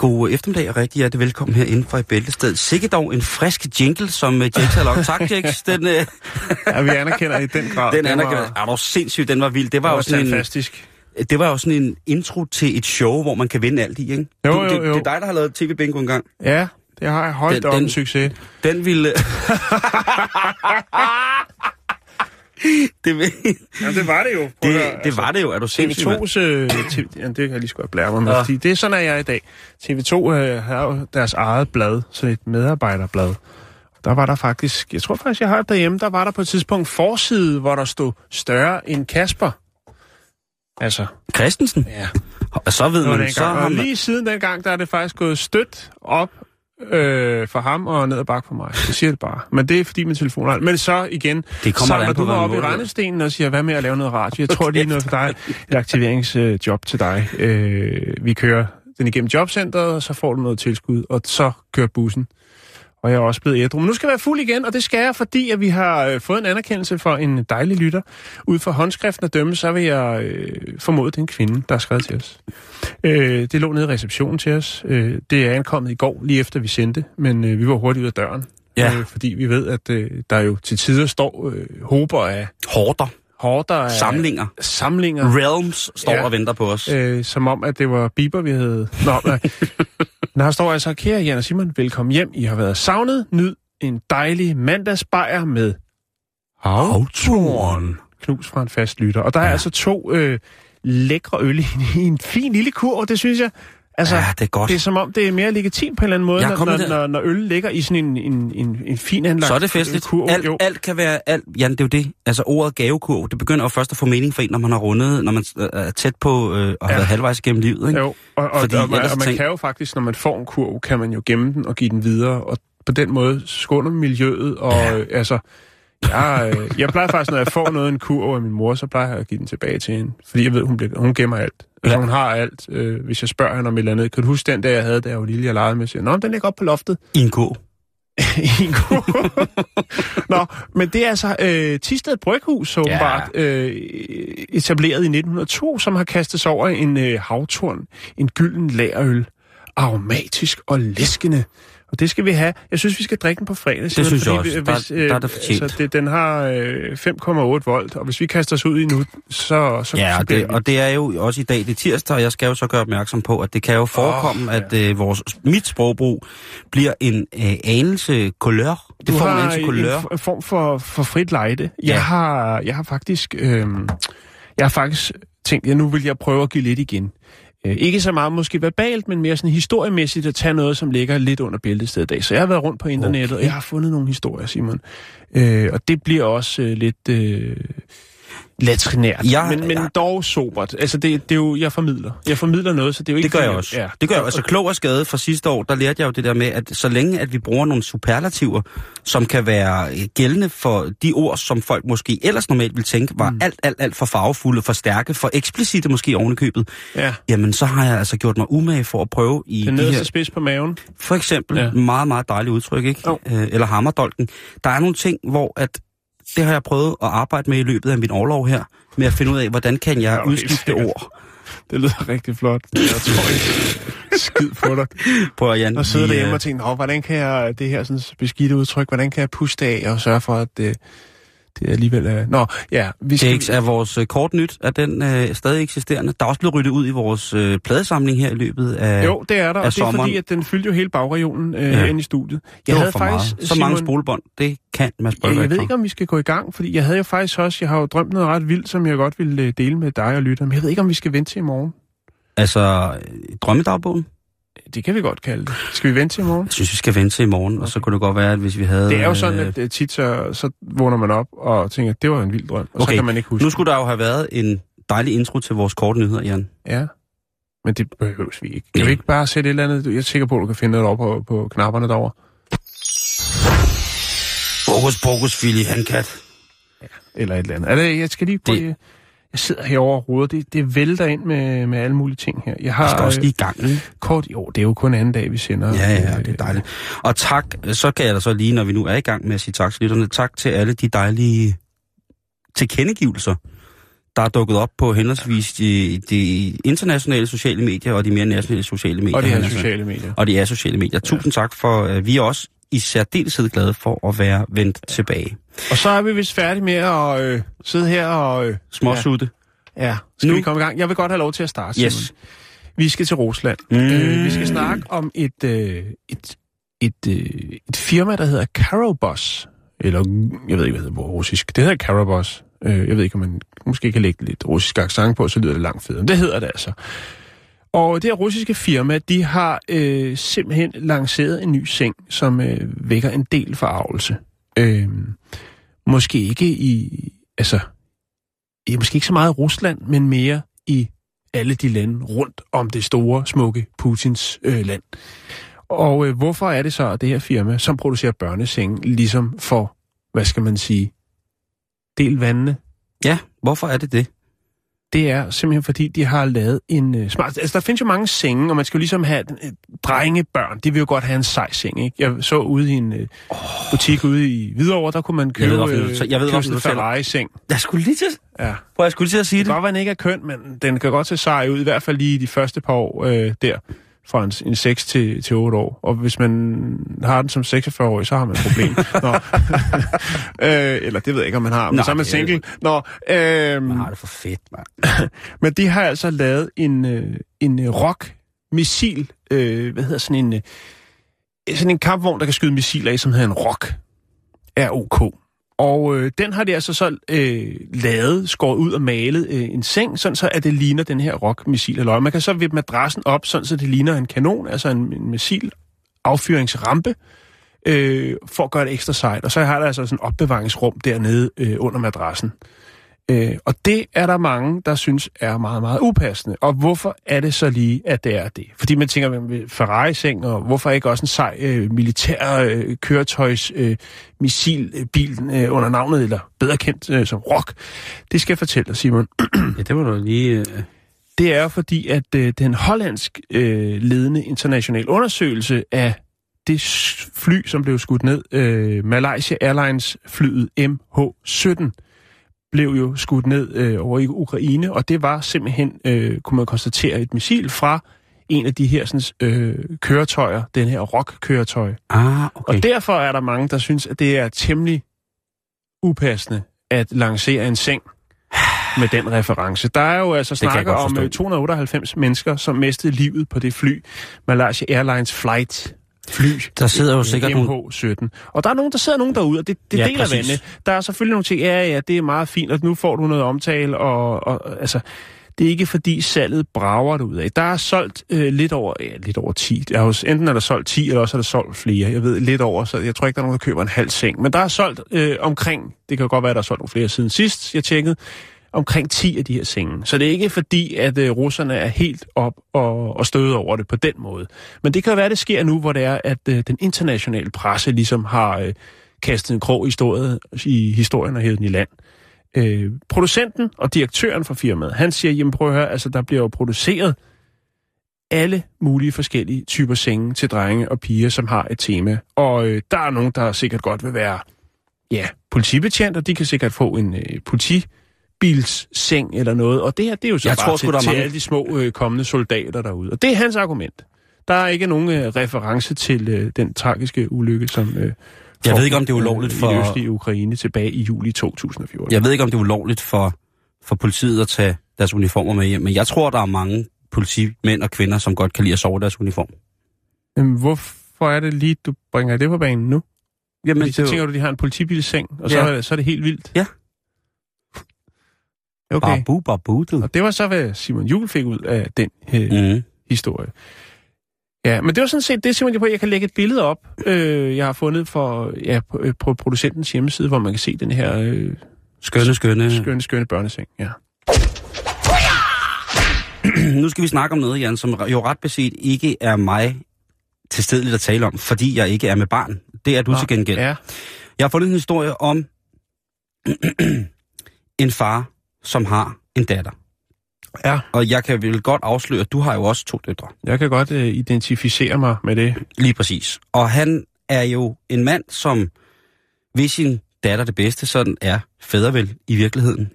God eftermiddag og rigtig hjertelig velkommen herinde fra i Bæltested. Sikke dog en frisk jingle, som uh, Jakes har lagt. Tak, Jakes. Den, uh, Ja, vi anerkender i den grad. den Det anerkender. var, Er du sindssygt, den var vild. Det var, det jo var en, fantastisk. det var jo sådan en intro til et show, hvor man kan vinde alt i, ikke? Jo, du, jo, det, jo. det, er dig, der har lavet tv-bingo engang. Ja, det har jeg højt Den- op den- en succes. Den ville... det, Ja, det var det jo. Det, høre, det var det jo, er du sindssygt, mand? TV2's... Øh, TV, ja, det kan jeg lige så godt blære mig med, Ja. fordi det er sådan, er jeg i dag. TV2 øh, har jo deres eget blad, sådan et medarbejderblad. Der var der faktisk, jeg tror faktisk, jeg har det derhjemme, der var der på et tidspunkt forside, hvor der stod større end Kasper. Altså, Christensen? ja. Og så ved man, så har man... lige siden den gang, der er det faktisk gået stødt op øh, for ham og ned ad bakke for mig. Det siger det bare. Men det er fordi min telefon er... Men så igen, Det kommer an på, du mig hvad op i rendestenen og siger, hvad med at lave noget radio? Jeg tror, det er noget for dig. Et aktiveringsjob til dig. Øh, vi kører den igennem jobcentret, og så får du noget tilskud, og så kører bussen. Og jeg er også blevet ædru. Men nu skal jeg være fuld igen, og det skal jeg, fordi at vi har øh, fået en anerkendelse for en dejlig lytter. Ud fra håndskriften at dømme, så vil jeg øh, formode, det er en kvinde, der har skrevet til os. Øh, det lå nede i receptionen til os. Øh, det er ankommet i går, lige efter vi sendte, men øh, vi var hurtigt ud af døren. Ja. Øh, fordi vi ved, at øh, der jo til tider står øh, håber af Hårder, hårder af samlinger, samlinger realms står Ja. og venter på os. øh, som om, at det var Bieber, vi havde... Nå, nej. Nå, her står altså, kære Jan og Simon, velkommen hjem. I har været savnet. Nyd en dejlig mandagsbajer med havtorn. Knus fra en fast lytter. Og der er Ja. altså to øh, lækre øl i, i en fin lille kurv, det synes jeg. Altså, Ja, det er godt. det er som om, det er mere legitimt på en eller anden måde, når, når, når, når øl ligger i sådan en, en, en, en fin anlagt Så er det festligt. kurv. Alt, jo. alt kan være... Alt, Jan, det er jo det. Altså ordet gavekurv, det begynder jo først at få mening for en, når man har rundet, når man øh, er tæt på øh, og har Ja. været halvvejs gennem livet. Ikke? Jo, og, og, Fordi og, man, ellers og man tænk- kan jo faktisk, når man får en kurv, kan man jo gemme den og give den videre, og på den måde skåner miljøet, og Ja. ja. altså, jeg, øh, jeg plejer faktisk, når jeg får noget en kurv af min mor, så plejer jeg at give den tilbage til hende, fordi jeg ved, hun, bliver, hun gemmer alt. Altså, Ja. hun har alt. Øh, hvis jeg spørger hende om et eller andet, kan du huske den der, jeg havde, da jeg var lille, jeg legede med, siger, Nå, den ligger op på loftet. I en kurv. I en kurv. Nå, men det er altså øh, Tisted Bryghus, så åbenbart, øh, etableret i 1902, som har kastet sig over en øh, havtorn, en gylden lagerøl, aromatisk og læskende. Og det skal vi have. Jeg synes, vi skal drikke den på fredag. Simon, synes jeg også. vi- Der- der er det fortjent. Altså, det, den har øh, 5,8 volt, og hvis vi kaster os ud i nu, så, så, Ja, og det, og det er jo også i dag, det er tirsdag, og jeg skal jo så gøre opmærksom på, at det kan jo forekomme, oh, ja. at øh, vores, mit sprogbrug bliver en øh, anelse kulør. Det du får en har anelse en, kulør. en form for, for frit lejde. Jeg, Ja. har, jeg har faktisk... Øh, jeg har faktisk tænkt, at nu vil jeg prøve at give lidt igen. Øh, ikke så meget måske verbalt, men mere sådan historiemæssigt at tage noget, som ligger lidt under bæltestedet i dag. Så jeg har været rundt på internettet, Okay. og jeg har fundet nogle historier, Simon. Øh, og det bliver også øh, lidt... Øh, latrinært, Jeg- men, men jeg- dog sobert. Altså, det, det er jo, jeg formidler. Jeg formidler noget, så det er jo ikke... Det gør jeg også. Ja. Det gør jeg også. Så klog og skade fra sidste år, der lærte jeg jo det der med, at så længe at vi bruger nogle superlativer, som kan være øh, gældende for de ord, som folk måske ellers normalt ville tænke, var mm. alt, alt, alt for farvefulde, for stærke, for eksplicite måske ovenikøbet, ja. jamen så har jeg altså gjort mig umage for at prøve i Den de nederste her... spids på maven. For eksempel, ja. Ja. meget, meget dejligt udtryk, ikke? Jo. Øh, eller hammerdolken. Der er nogle ting, hvor at det har jeg prøvet at arbejde med i løbet af min overlov her, med at finde ud af, hvordan kan jeg Ja, udskifte ord Det lyder rigtig flot. Jeg tror ikke skid på dig. på Jan. Og sidde Vi, derhjemme øh, og tænke, Nå, hvordan kan jeg, det her sådan beskidte udtryk, hvordan kan jeg puste af og sørge for, at det, det alligevel er... Nå, ja, vi skal... Jakes er vores øh, kort nyt, er den øh, stadig eksisterende. Der er også blevet ryddet ud i vores øh, pladesamling her i løbet af... Jo, det er der, og det er fordi, at den fyldte jo hele bagregionen øh, Ja. ja. ind i studiet. det Jeg var havde faktisk, meget. Så mange Simon- spolebånd, det kan Mads Ja, Brygger jeg ved ikke, om vi skal gå i gang, fordi jeg havde jo faktisk også, jeg har jo drømt noget ret vildt, som jeg godt ville øh, dele med dig og lytter, men jeg ved ikke, om vi skal vente til i morgen. Altså, øh, drømmedagbogen? Det kan vi godt kalde det. Skal vi vente til i morgen? Jeg synes, vi skal vente til i morgen, okay. og så kunne det godt være, at hvis vi havde... Det er jo sådan, øh, at øh, tit så, så vågner man op og tænker, det var en vild drøm, og Okay, så kan man ikke huske Nu skulle der jo have været en dejlig intro til vores korte nyheder, Jan. Ja, men det behøves vi ikke. Kan Nej. vi ikke bare sætte et eller andet? Jeg er sikker på, at du kan finde noget op på, på knapperne derovre. Bogus, bogus, Fili, handkat. Eller et eller andet. Altså, jeg skal lige prøve... Det- Det... Jeg sidder herovre og roder. Det, det vælter ind med, med alle mulige ting her. Jeg har Vi skal også øh, lige i gang, ikke? kort... Jo, det er jo kun anden dag, vi sender. Ja, ja, øh, det er dejligt. Og tak, så kan jeg da så lige, når vi nu er i gang med at sige tak til lytterne, tak til alle de dejlige tilkendegivelser, der er dukket op på henholdsvis de, de internationale sociale medier og de mere nationale sociale medier. Og det her Altså, sociale medier. Og de er sociale medier. Tusind tak for, uh, vi er også i særdeleshed glade for at være vendt tilbage. Og så er vi vist færdige med at øh, sidde her og... Øh, Småsutte. ja, skal Nu- vi komme i gang? Jeg vil godt have lov til at starte, Yes. Vi skal til Rusland. Mm. Øh, vi skal snakke om et, øh, et, et, øh, et firma, der hedder Karobos. Eller, jeg ved ikke, hvad det hedder på russisk. Det hedder Karobos. Øh, jeg ved ikke, om man måske kan lægge lidt russisk accent på, så lyder det langt federe. Men det hedder det altså. Og det her russiske firma, de har øh, simpelthen lanceret en ny seng, som øh, vækker en del forarvelse. Øh, måske ikke i, altså, ja, måske ikke så meget i Rusland, men mere i alle de lande rundt om det store, smukke Putins øh, land. Og øh, hvorfor er det så, at det her firma, som producerer børnesenge, ligesom for, hvad skal man sige, del vandene? Ja, hvorfor er det det? Det er simpelthen fordi, de har lavet en øh, smart... Altså, der findes jo mange senge, og man skal jo ligesom have... Øh, drengebørn, de vil jo godt have en sej seng, ikke? Jeg så ude i en øh, butik ude i Hvidovre, der kunne man købe, ved, hvorfor du- så jeg ved, købe en. Ferrari-seng. Jeg skulle lige til, Ja. prøv, jeg skulle lige til at sige Det det. godt være, den ikke er køn, men den kan godt se sej ud, i hvert fald lige de første par år øh, der, fra en, en 6 til, til 8 år. Og hvis man har den som 46-årig, så har man et problem. Nå. øh, eller det ved jeg ikke, om man har, men Nej, så er man single. Nå, øh, Man har det for fedt, mand. men de har altså lavet en, øh, en øh, rock-missil, øh, hvad hedder sådan en, øh, sådan en kampvogn, der kan skyde missiler i, som hedder en rock. R-O-K. Og øh, den har de altså så øh, lavet, skåret ud og malet øh, en seng, sådan så at det ligner den her rock-missil. Eller man kan så vippe madrassen op, sådan så det ligner en kanon, altså en, en missil affyringsrampe, øh, for at gøre det ekstra sejt. Og så har der altså sådan et opbevaringsrum dernede øh, under madrassen. Øh, og det er der mange, der synes er meget, meget upassende. Og hvorfor er det så lige, at det er det? Fordi man tænker, Ferrari-seng, og hvorfor ikke også en sej øh, militær øh, køretøjs øh, missilbil øh, under navnet, eller bedre kendt øh, som Rock? Det skal jeg fortælle dig, Simon. Ja, det var du lige... Øh... Det er fordi, at øh, den hollandsk øh, ledende international undersøgelse af det fly, som blev skudt ned, øh, Malaysia Airlines flyet MH17, blev jo skudt ned øh, over i Ukraine, og det var simpelthen, øh, kunne man konstatere, et missil fra en af de her sådan, øh, køretøjer, den her rock-køretøj. Ah, okay. Og derfor er der mange, der synes, at det er temmelig upassende at lancere en seng med den reference. Der er jo altså snakker om forstå. øh, 298 mennesker, som mistede livet på det fly, Malaysia Airlines Flight fly. Der sidder jo sikkert nogle... MH17. Og der er nogen, der sidder nogen derude, og det, det Ja, deler præcis. vandene. Der er selvfølgelig nogle ting, ja, ja, det er meget fint, og nu får du noget omtale, og, og altså, det er ikke fordi salget brager det ud af. Der er solgt øh, lidt over, ja, lidt over 10. Der er jo, enten er der solgt 10, eller også er der solgt flere. Jeg ved lidt over, så jeg tror ikke, der er nogen, der køber en halv seng. Men der er solgt øh, omkring, det kan godt være, der er solgt nogle flere siden sidst, jeg tjekkede, omkring 10 af de her senge. Så det er ikke fordi, at øh, russerne er helt op og, og støde over det på den måde. Men det kan være, at det sker nu, hvor det er, at øh, den internationale presse ligesom har øh, kastet en krog i historien, i historien og hævet den i land. Øh, producenten og direktøren for firmaet, han siger, jamen prøv at høre, altså der bliver jo produceret alle mulige forskellige typer senge til drenge og piger, som har et tema. Og øh, der er nogen, der sikkert godt vil være ja, politibetjent, og de kan sikkert få en øh, politibilsseng eller noget. Og det her, det er jo så Jeg bare tror til, sgu, der er til mange- alle de små øh, kommende soldater derude. Og det er hans argument. Der er ikke nogen øh, reference til øh, den tragiske ulykke, som... Øh, Jeg ved ikke, om det er ulovligt øh, for- I det østlige Ukraine tilbage i juli 2014. Jeg ved ikke, om det er ulovligt for, for politiet at tage deres uniformer med hjem, men jeg tror, der er mange politimænd og kvinder, som godt kan lide at sove deres uniform. Jamen, hvorfor er det lige, du bringer det på banen nu? Jamen, Fordi så tænker du, de har en politibilseng, og så, Ja. er, det- så er det helt vildt? Ja. Okay. Babu, babu, du. Og det var så, hvad Simon Juhl fik ud af den øh, Mm. historie. Ja, men det var sådan set det, at jeg kan lægge et billede op, øh, jeg har fundet for, ja, på, øh, på producentens hjemmeside, hvor man kan se den her øh, Skønne, skønne. skønne, skønne børneseng. Ja. nu skal vi snakke om noget, Jan, som jo ret beset ikke er mig til stedet at tale om, fordi jeg ikke er med barn. Det er du Nå, til gengæld. Ja. Jeg har fundet en historie om en far, som har en datter. ja, Og jeg kan vel godt afsløre, at du har jo også to døtre. jeg kan godt øh, identificere mig med det. Lige præcis. Og han er jo en mand, som ved sin datter det bedste, sådan er fædre vel i virkeligheden.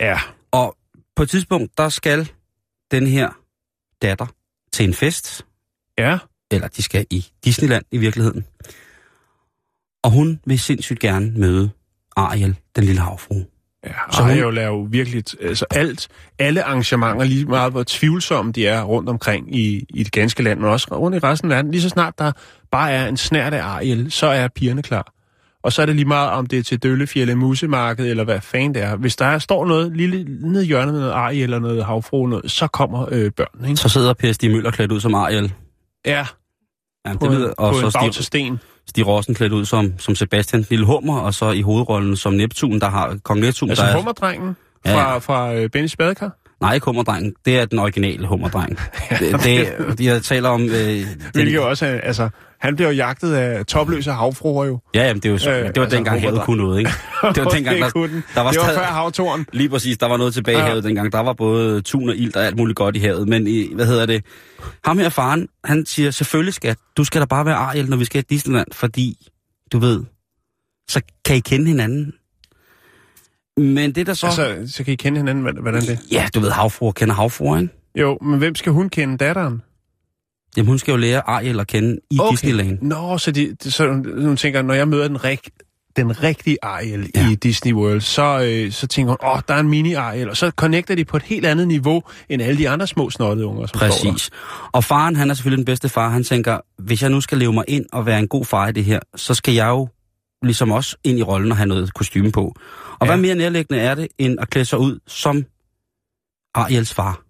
Ja. Og på et tidspunkt, der skal den her datter til en fest, Ja. eller de skal i Disneyland i virkeligheden. Og hun vil sindssygt gerne møde Ariel, den lille havfrue. Ja, Så så hun- jo virkelig, altså alt, alle arrangementer, lige meget hvor tvivlsomme de er rundt omkring i, i det ganske land, men også rundt i resten af verden, lige så snart der bare er en snært af Ariel, så er pigerne klar. Og så er det lige meget, om det er til Døllefjælde Musemarked, eller hvad fanden det er. Hvis der er, står noget lille nede i hjørnet med noget Ariel eller noget havfrue, noget, så kommer øh, børnene, ikke? Så sidder Per Stig Møller klædt ud som Ariel. Ja, Ja, på, det lyder, og på så en Stig, sten. Stig Rossen klædt ud som, som Sebastian Lille Hummer, og så i hovedrollen som Neptun, der har Kong Neptun, Altså der er... hummerdrengen Ja, ja. fra, fra øh, Bennys badekar. Nej, ikke hummerdreng. Det er den originale hummerdreng. det, det, jeg taler om... Øh, den, Hvilket jo også er, altså, han bliver jo jagtet af topløse havfruer jo. Ja, jamen, det, er jo så, Øh, det var altså, dengang havet kunne noget, ikke? Det var dengang, der, der var det var før havtoren. Lige præcis, der var noget tilbage i Ja. havet dengang. Der var både tun og ild og alt muligt godt i havet. Men i, hvad hedder det? Ham her faren, han siger, selvfølgelig skat, du skal da bare være Ariel, når vi skal i Disneyland, fordi, du ved, så kan I kende hinanden. Men det der så... Altså, så kan I kende hinanden, hvordan- hvordan det Ja, du ved, havfruer kender havfruer, ikke? Jo, men hvem skal hun kende? Datteren? Jamen, hun skal jo lære Ariel at kende i okay. Disneyland. Nå, så, de, så hun, tænker, når jeg møder den, rig, den rigtige Ariel Ja. i Disney World, så, øh, så tænker hun, åh, oh, der er en mini-Ariel, og så connecter de på et helt andet niveau, end alle de andre små snottede unger, som. Præcis. Og faren, han er selvfølgelig den bedste far. Han tænker, hvis jeg nu skal leve mig ind og være en god far i det her, så skal jeg jo ligesom også ind i rollen og have noget kostume på. Og. Ja. hvad mere nærliggende er det, end at klæde sig ud som Ariels far,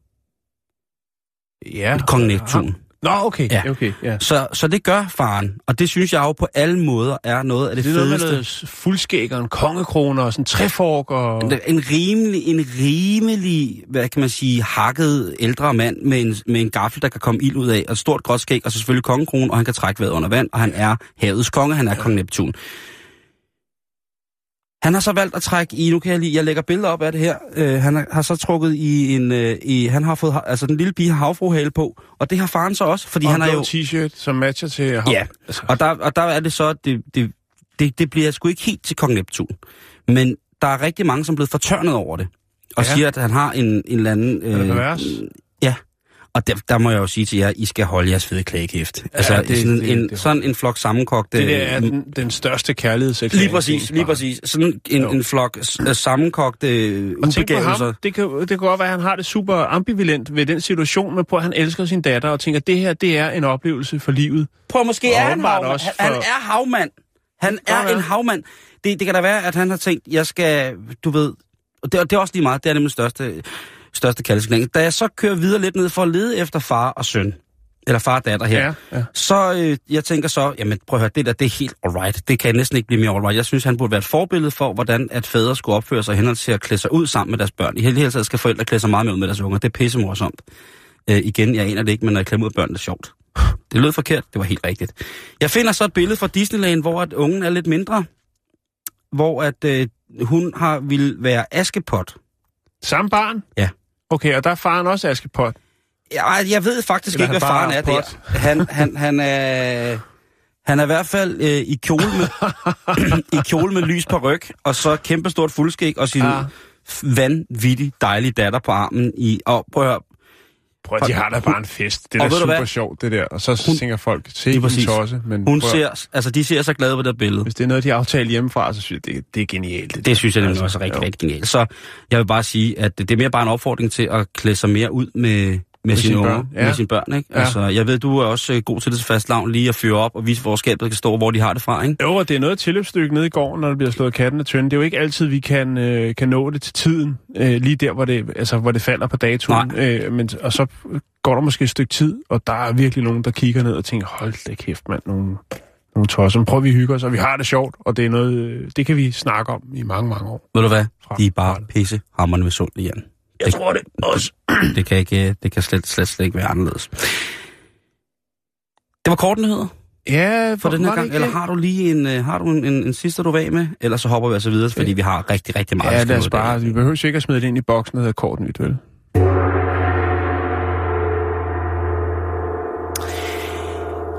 Ja. kong Neptun. Nå, okay, Ja. okay, ja. Så, så det gør faren, og det synes jeg jo på alle måder er noget af det, Det er noget med fedeste. noget fuldskæg og en kongekrone og sådan en træfork og... En rimelig, en rimelig, hvad kan man sige, hakket ældre mand med en, med en gaffel, der kan komme ild ud af, og et stort gråt skæg, og så selvfølgelig kongekronen, og han kan trække vejret under vand, og han er havets konge, han er ja. kong Neptun. Han har så valgt at trække i, nu kan jeg lige, jeg lægger billeder op af det her, øh, han har, har så trukket i en, øh, i, han har fået, altså den lille pige har havfruhale på, og det har faren så også, fordi og han blå jo, t-shirt, som matcher til... hav- Ja, altså, og der, og der er det så, at det, det, det, det bliver sgu ikke helt til kong Neptun. Men der er rigtig mange, som er blevet fortørnet over det. Og ja. Siger, at han har en, en eller anden... Er det pervers? ja. Og der, der må jeg jo sige til jer, I skal holde jeres fede klægekæft. Altså, det- sådan, det- en, det- sådan en flok sammenkogte... det der er den, den største kærlighedserklæring. Lige præcis, lige præcis. Sådan en, Jo. en flok øh, sammenkogte ubegavelser. det kan, det kan godt være, at han har det super ambivalent ved den situation, men på at han elsker sin datter, og tænker, at det her, det er en oplevelse for livet. Prøv, måske Og er han havmand. også Han, han for- er havmand. Han er en havmand. Det, det kan da være, at han har tænkt, jeg skal, du ved... Og det, og det er også lige meget, det er nemlig største, største kaldeskning. Da jeg så kører videre lidt ned for at lede efter far og søn, eller far og datter her, Ja, ja. så øh, jeg tænker så, jamen prøv at høre, det der, det er helt alright. Det kan næsten ikke blive mere alright. Jeg synes, han burde være et forbillede for, hvordan at fædre skulle opføre sig henhold til at klæde sig ud sammen med deres børn. I hele taget skal forældre klæde sig meget mere ud med deres unger. Det er pissemorsomt. Øh, igen, jeg aner det ikke, men når jeg klemmer ud af børn, det er sjovt. Det lød forkert, det var helt rigtigt. Jeg finder så et billede fra Disneyland, hvor at ungen er lidt mindre. Hvor at øh, hun har vil være Askepot. Samme barn? Ja. Okay, og der er faren også Askepot. Ja, jeg ved faktisk Eller ikke, hvad faren er bare der. Han, han, han er... Han er i hvert fald øh, i, kjole med, i kjole med lys på ryg, og så kæmpestort fuldskæg, og sin Ja. vanvittig dejlige datter på armen. I, og prøv at høre, Prøv, de har da bare en fest. Det er da super hvad? sjovt, det der. Og så Hun- tænker folk, se en præcis. tosse. Men hun prøv, ser, altså de ser så glade på det billede. Hvis det er noget, de har aftalt hjemmefra, så synes jeg, det, det er genialt. Det der. synes jeg nemlig Altså, også er rigtig, jo. rigtig genialt. Så jeg vil bare sige, at det er mere bare en opfordring til at klæde sig mere ud med, med, sine, sine unger, børn, ja. ja. med sine børn, ikke? Ja. Altså, jeg ved, du er også øh, god til det til fast lavn, lige at fyre op og vise, hvor skabet kan stå, hvor de har det fra, ikke? Jo, og det er noget tilløbsstykke nede i går, når der bliver slået katten af tønden. Det er jo ikke altid, vi kan, øh, kan nå det til tiden, øh, lige der, hvor det, altså, hvor det falder på datoen. Øh, men, og så går der måske et stykke tid, og der er virkelig nogen, der kigger ned og tænker, hold da kæft, mand, nogle, nogle tosser. Men prøv, vi hygger os, og vi har det sjovt, og det er noget, øh, det kan vi snakke om i mange, mange år. Ved du hvad? Fra- De er bare pisse hammerne ved sund igen. Jeg tror det også. Det kan, ikke, det kan slet, slet, slet ikke være anderledes. Det var kort nyheder Ja, for den her var det gang. ikke Eller det? har du lige en, øh, har du en, en, en sidste, du af med? Ellers så hopper vi altså videre, fordi vi har rigtig, rigtig meget Ja, lad os bare. Vi behøver sikkert at smide det ind i boksen, der hedder kort nyt, vel?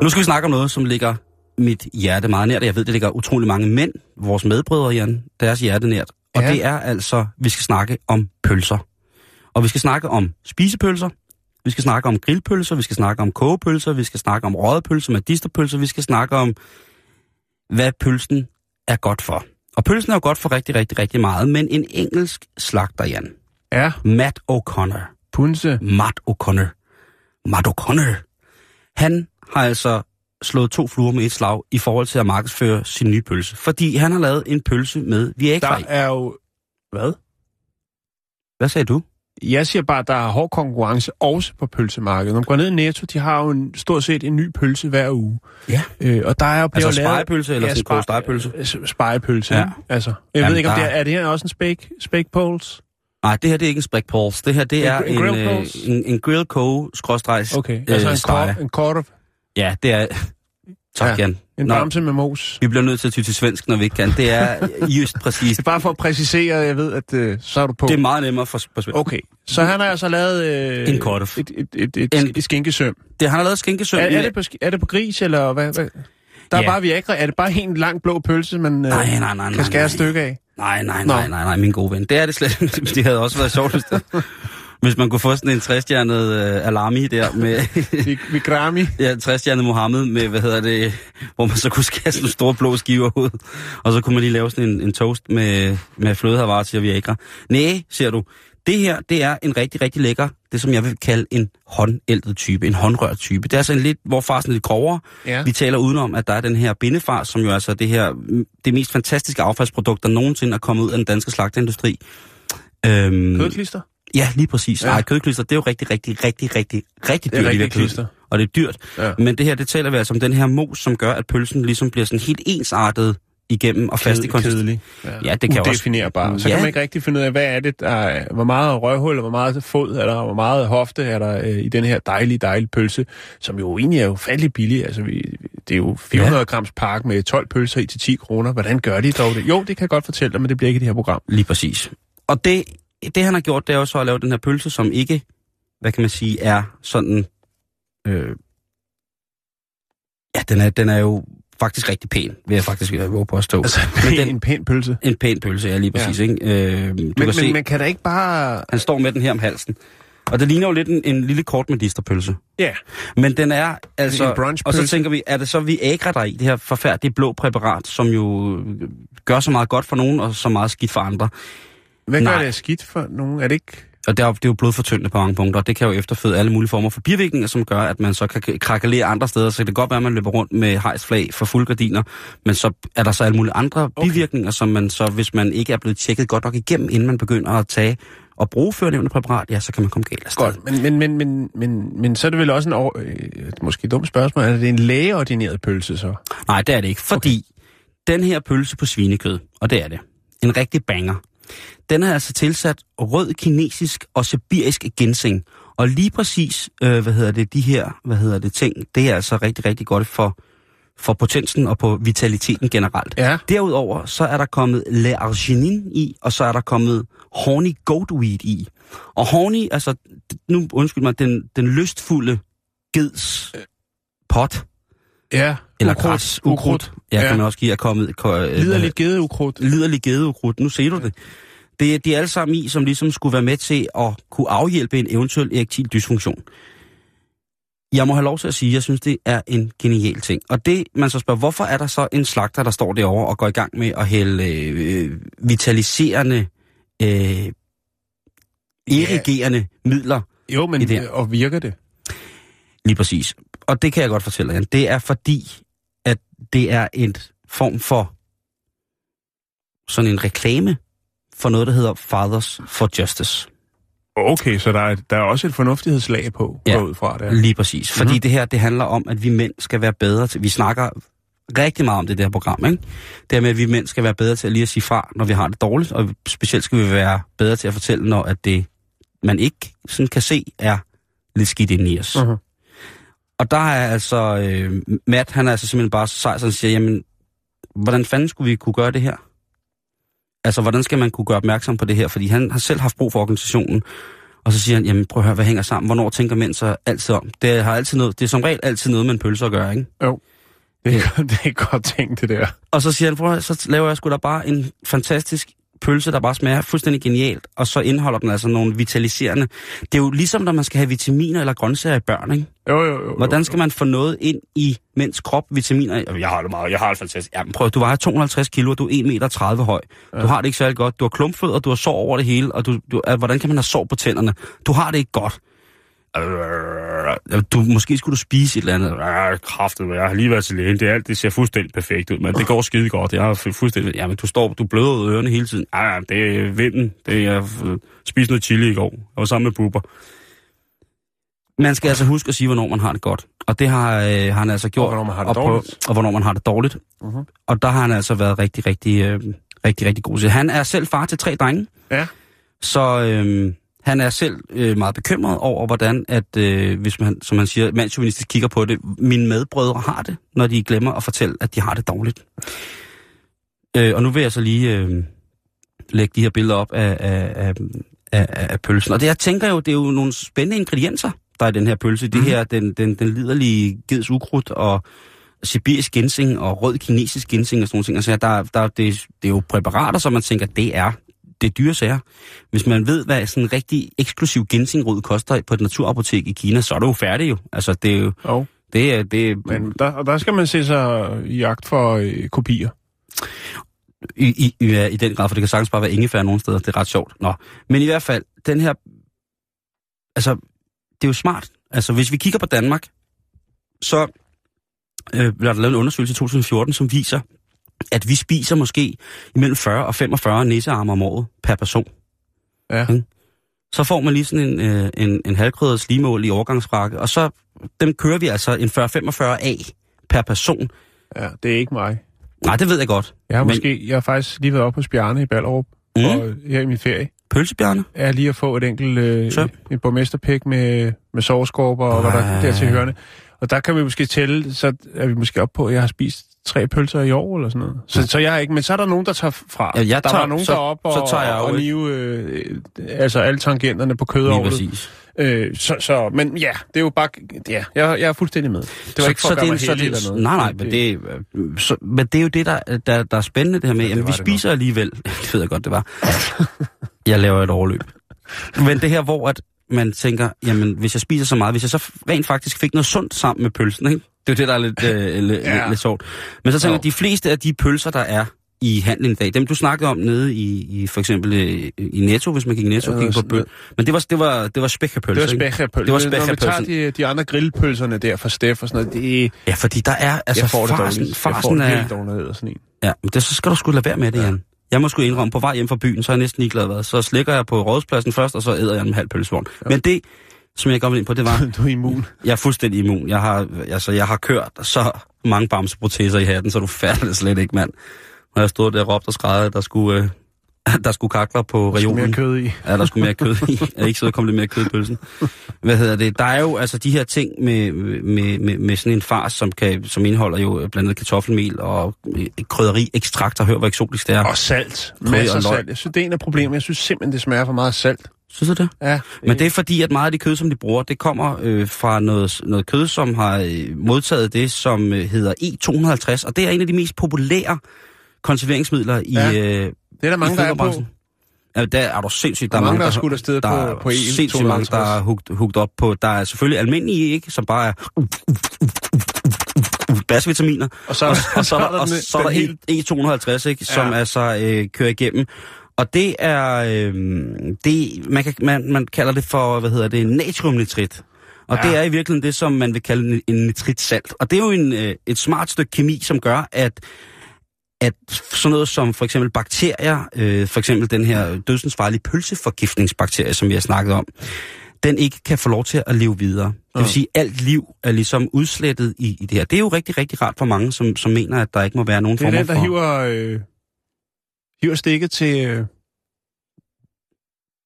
Nu skal vi snakke om noget, som ligger mit hjerte meget nært. Jeg ved, det ligger utrolig mange mænd, vores medbrødre, Jan, deres hjerte nært. Og Ja. det er altså, vi skal snakke om pølser. Og vi skal snakke om spisepølser, vi skal snakke om grillpølser, vi skal snakke om kogepølser, vi skal snakke om røde pølser, medisterpølser, vi skal snakke om, hvad pølsen er godt for. Og pølsen er jo godt for rigtig, rigtig, rigtig meget, men en engelsk slagter, Jan, Ja, Matt O'Connor, punse. Matt O'Connor. Matt O'Connor. Han har altså slået to fluer med et slag i forhold til at markedsføre sin nye pølse. Fordi han har lavet en pølse med Viagra Der er jo... Hvad? Hvad sagde du? Jeg siger bare, at der er hård konkurrence også på pølsemarkedet. Når man går ned i Netto, de har jo en, stort set en ny pølse hver uge. Ja. Øh, og der er jo Altså lavet... spegepølse eller en kogt stegepølse? øh, s- Spegepølse, Ja. ja. Altså, jeg Jamen, ved ikke, om der- det er, er det her også en spake, spake poles? Nej, det her det er ikke en spræk Pauls. Det her det En er gr- en en, grill øh, Pauls? en, en grill co skråstrejs Okay, altså øh, en, kort, en quarter, Ja, det er... Tak, Ja. Jan. En Nå, bamse med mos. vi bliver nødt til at ty til svensk, når vi ikke kan. Det er just præcis. Det er bare for at præcisere, jeg ved, at øh, så er du på. Det er meget nemmere for, for svensk. Okay, så han har altså lavet øh, En kortef. et, et, et, et, En- et, skinkesøm. Det, han har lavet skinkesøm Er, er, det på, er det på gris, eller hvad? hvad? Der er Ja. bare Viagra. Er det bare en lang blå pølse, man øh, Nej, nej, nej, nej, kan skære nej. stykke af? Nej, nej, nej, nej, nej, min gode ven. Det er det slet ikke. Det havde også været sjovt, hvis, man kunne få sådan en træstjernet øh, alarmi der med Vi, vi grami. ja, træstjernet Mohammed med, hvad hedder det, hvor man så kunne skære sådan nogle store blå skiver ud. Og så kunne man lige lave sådan en, en toast med, med flødehavar til Viagra. Nej, ser du. Det her, det er en rigtig, rigtig lækker, det som jeg vil kalde en håndældet type, en håndrørt type. Det er altså en lidt, hvor far sådan lidt grovere. Ja. Vi taler udenom, at der er den her bindefar, som jo altså det her, det mest fantastiske affaldsprodukt, der nogensinde er kommet ud af den danske slagteindustri. Øhm, Kødklister? Ja, lige præcis. Ja. Ja. Ej, kødklister, det er jo rigtig, rigtig, rigtig, rigtig, rigtig Det er dyrt rigtig klister. Og det er dyrt. Ja. Men det her, det taler vi altså om den her mos, som gør, at pølsen ligesom bliver sådan helt ensartet igennem og fast i konsistens. kedelig. Ja, det kan også-. Så Ja. kan man ikke rigtig finde ud af, hvad er det, der er, hvor meget røghul, og hvor meget fod er der, hvor meget hofte er der øh, i den her dejlige, dejlige pølse, som jo egentlig er ufattelig billig. Altså, vi, det er jo 400 ja. grams pakke med 12 pølser i til 10 kroner. Hvordan gør de dog det? Jo, det kan jeg godt fortælle dig, men det bliver ikke i det her program. Lige præcis. Og det, det han har gjort, det er jo så at lave den her pølse, som ikke, hvad kan man sige, er sådan... Øh, ja, den er, den er jo faktisk rigtig pæn, vil jeg faktisk øh, våge på at stå. Altså, Men den, en pæn pølse. En pæn pølse, ja, lige præcis. Ja. Ikke? Øh, du Men, kan men se, man kan da ikke bare... han står med den her om halsen. Og det ligner jo lidt en, en lille kort medisterpølse. Ja, Men den er altså... En og så tænker vi, er det så Viagra der er i, det her forfærdelige blå præparat, som jo gør så meget godt for nogen, og så meget skidt for andre. Hvad gør Nej. det skidt for nogen? Er det ikke... Og det er, jo, det er jo blodfortyndende på mange punkter, og det kan jo efterføde alle mulige former for bivirkninger, som gør, at man så kan krakalere andre steder. Så det kan godt være, at man løber rundt med hejsflag for fuld gardiner, men så er der så alle mulige andre okay. Bivirkninger, som man så, hvis man ikke er blevet tjekket godt nok igennem, inden man begynder at tage og bruge førnævnte præparat, ja, så kan man komme galt af. Godt, men, men, men, men, men, men så er det vel også en over, øh, måske et dumt spørgsmål. Er det en lægeordineret pølse så? Nej, det er det ikke, fordi okay. den her pølse på svinekød, og det er det, en rigtig banger, den er altså tilsat rød kinesisk og sibirisk ginseng. Og lige præcis, øh, hvad hedder det, de her, hvad hedder det, ting, det er altså rigtig, rigtig godt for, for potensen og på vitaliteten generelt. Ja. Derudover, så er der kommet L-arginin i, og så er der kommet horny goatweed i. Og horny, altså, nu undskyld mig, den, den lystfulde geds pot, Ja. Eller ukrudt. græs, ukrudt, ja, ja. kan man også give, er kommet... ko- øh, Liderligt gedeunkrudt. liderlig gedeukrud. Nu ser du det. Det er de er alle sammen i, som ligesom skulle være med til at kunne afhjælpe en eventuel erektil dysfunktion. Jeg må have lov til at sige, at jeg synes, det er en genial ting. Og det, man så spørger, hvorfor er der så en slagter, der står derovre og går i gang med at hælde øh, vitaliserende, øh, erigerende midler Jo, men det og virker det? Lige præcis. Og det kan jeg godt fortælle jer. Det er fordi, det er en form for sådan en reklame for noget, der hedder Fathers for Justice. Okay, så der er, der er også et fornuftighedslag på, Ja. ud fra det. Lige præcis. Fordi Mhm. det her, det handler om, at vi mænd skal være bedre til... Vi snakker rigtig meget om det, her program, ikke? Det her med, at vi mænd skal være bedre til at lige at sige fra, når vi har det dårligt, og specielt skal vi være bedre til at fortælle, når at det, man ikke sådan kan se, er lidt skidt inde i os. Mhm. Og der er altså... Øh, Matt, han er altså simpelthen bare så sej, så han siger, jamen, hvordan fanden skulle vi kunne gøre det her? Altså, hvordan skal man kunne gøre opmærksom på det her? Fordi han har selv haft brug for organisationen. Og så siger han, jamen prøv at høre, hvad hænger sammen? Hvornår tænker mænd så altid om? Det, har altid noget, det er som regel altid noget med en pølse at gøre, ikke? Det, er, det er godt tænkt, det der. Og så siger han, prøv at så laver jeg sgu da bare en fantastisk pølse, der bare smager fuldstændig genialt, og så indeholder den altså nogle vitaliserende. Det er jo ligesom, når man skal have vitaminer eller grøntsager i børn, ikke? Jo, jo, jo. Hvordan skal man få noget ind i mænds krop, vitaminer? Jeg har det meget, jeg har det fantastisk. Jamen prøv, du vejer 250 kilo, og du er 1,30 meter høj. Du har det ikke særlig godt. Du har klumpfødder, du har sår over det hele, og du, du, hvordan kan man have sår på tænderne? Du har det ikke godt. Du, måske skulle du spise et eller andet. Øh, Kraftet, jeg har lige været til lægen. Det, er alt, det ser fuldstændig perfekt ud, men det går skide godt. Jeg har fu- fuldstændig... Jamen, du står, du bløder ud af ørerne hele tiden. Ja, det er vinden. Det er, øh, spiste noget chili i går. Jeg var sammen med buber. Man skal altså huske at sige, hvornår man har det godt. Og det har, øh, han altså gjort. Og hvornår man har det og dårligt. Og hvornår man har det dårligt. Mhm. Og der har han altså været rigtig, rigtig, øh, rigtig, rigtig god. Så han er selv far til tre drenge. Ja. Så øh, han er selv øh, meget bekymret over, hvordan, at øh, hvis man, som han siger, mandsjuvenistisk kigger på det, mine medbrødre har det, når de glemmer at fortælle, at de har det dårligt. Øh, og nu vil jeg så lige øh, lægge de her billeder op af, af, af, af, af pølsen. Og det, jeg tænker jo, det er jo nogle spændende ingredienser, der er i den her pølse. Det her, den, den, den liderlige geds ukrudt og sibirisk ginseng og rød kinesisk ginseng og sådan nogle ting. Altså, der, der, det, det er jo præparater, som man tænker, det er det er dyre sager. Hvis man ved, hvad sådan en rigtig eksklusiv ginsengrod koster på et naturapotek i Kina, så er det jo færdigt jo. Altså, det er jo... Jo, Det er, det er, men der, og der skal man se sig i jagt for øh, kopier. I, i, ja, i den grad, for det kan sagtens bare være ingefær nogle steder. Det er ret sjovt. Nå. Men i hvert fald, den her... Altså, det er jo smart. Altså, hvis vi kigger på Danmark, så øh, bliver der lavet en undersøgelse i 2014, som viser, at vi spiser måske imellem 40 og 45 nissearme om året per person. Ja. Mm. Så får man lige sådan en, øh, en, en halvkrydret slimål i overgangsrakke, og så dem kører vi altså en 40-45 af per person. Ja, det er ikke mig. Nej, det ved jeg godt. Jeg har Men- måske, jeg har faktisk lige været oppe hos Bjarne i Ballerup, Mm. og her i min ferie. Pølsebjørne? er lige at få et enkelt øh, en borgmesterpæk med, med soveskorper og hvad der Ej. der til hørende. Og der kan vi måske tælle, så er vi måske op på, at jeg har spist tre pølser i år eller sådan noget. Så, så jeg er ikke, men så er der nogen, der tager fra. Ja, jeg der tager- var nogen, så- der er op og, så tager jeg og et- nive, øh, altså alle tangenterne på Lige kødovlet. præcis. Øh, så, så, men ja, det er jo bare, ja, jeg, jeg er fuldstændig med. Det var så, ikke for så at gøre det, er- mig det, eller noget. Nej, nej, men det, øh, så, men det er jo det, der, der, der er spændende det her med, Ja, det jamen, vi spiser alligevel, det ved jeg godt, det var. jeg laver et overløb. Men det her, hvor at man tænker, jamen, hvis jeg spiser så meget, hvis jeg så rent faktisk fik noget sundt sammen med pølsen, ikke? Det er jo det, der er lidt, øh, lidt, Ja. lidt, sjovt. Men så tænker jeg, de fleste af de pølser, der er i handlen i dag, dem du snakkede om nede i, i for eksempel øh, i Netto, hvis man gik i Netto og kiggede på pøl. Men det var, det var, det var spækhepølse, Det var ikke? spækhepølse. Det var Når vi tager de, de andre grillpølserne der fra Steff og sådan noget, det, Ja, fordi der er, altså, jeg får det farsen, dårligt. Jeg får farsen det er, helt af sådan en. Ja, men det, så skal du sgu lade være med det, Ja. Jan. Jeg må sgu indrømme, på vej hjem fra byen, så er jeg næsten ligeglad hvad. Så slikker jeg på rådspladsen først, og så æder jeg en halv pølsevogn. Ja. Men det, som jeg vil ind på, det var, Du er immun. jeg er fuldstændig immun. Jeg har, altså, jeg har kørt så mange bamseproteser i hatten, så du fatter det slet ikke, mand. Når jeg stod der og råbte og skrædede, der skulle, øh, der skulle kakler på Mere regionen. kød i. Ja, der skulle mere kød i. Jeg ikke så der kom lidt mere kød i pølsen. Hvad hedder det? Der er jo altså de her ting med, med, med, med sådan en fars, som, kan, som indeholder jo blandt andet kartoffelmel og krydderi, ekstrakter. Hør, hvor eksotisk det er. Og salt. Masser af salt. Jeg synes, det er en af problemerne. Jeg synes simpelthen, det smager for meget salt. Synes du det? Ja. Men det er fordi, at meget af det kød, som de bruger, det kommer øh, fra noget, noget kød, som har øh, modtaget det, som øh, hedder E250, og det er en af de mest populære konserveringsmidler i, Ja, øh, det er der mange, der er på. Ja, der er du sindssygt. Der er mange, der er skudt afsted der på, på E sindssygt mange, der er hugt, hugt op på. Der er selvfølgelig almindelige, ikke? Som bare er basvitaminer. Og så, og, og så, er der, og den- så er der helt- E250, ikke? Som Ja. altså øh, kører igennem. Og det er, øh, det, man, kan, man, man kalder det for, hvad hedder det, natriumnitrit. Og ja. Det er i virkeligheden det, som man vil kalde en, en nitritsalt. Og det er jo en, øh, et smart stykke kemi, som gør, at at sådan noget som for eksempel bakterier, øh, for eksempel den her dødsensfarlige pølseforgiftningsbakterie, som vi har snakket om, den ikke kan få lov til at leve videre. Det vil Ja. sige, at alt liv er ligesom udslettet i, i det her. Det er jo rigtig, rigtig rart for mange, som, som mener, at der ikke må være nogen Det er den, der for... hiver, øh, hiver stikket til... Øh,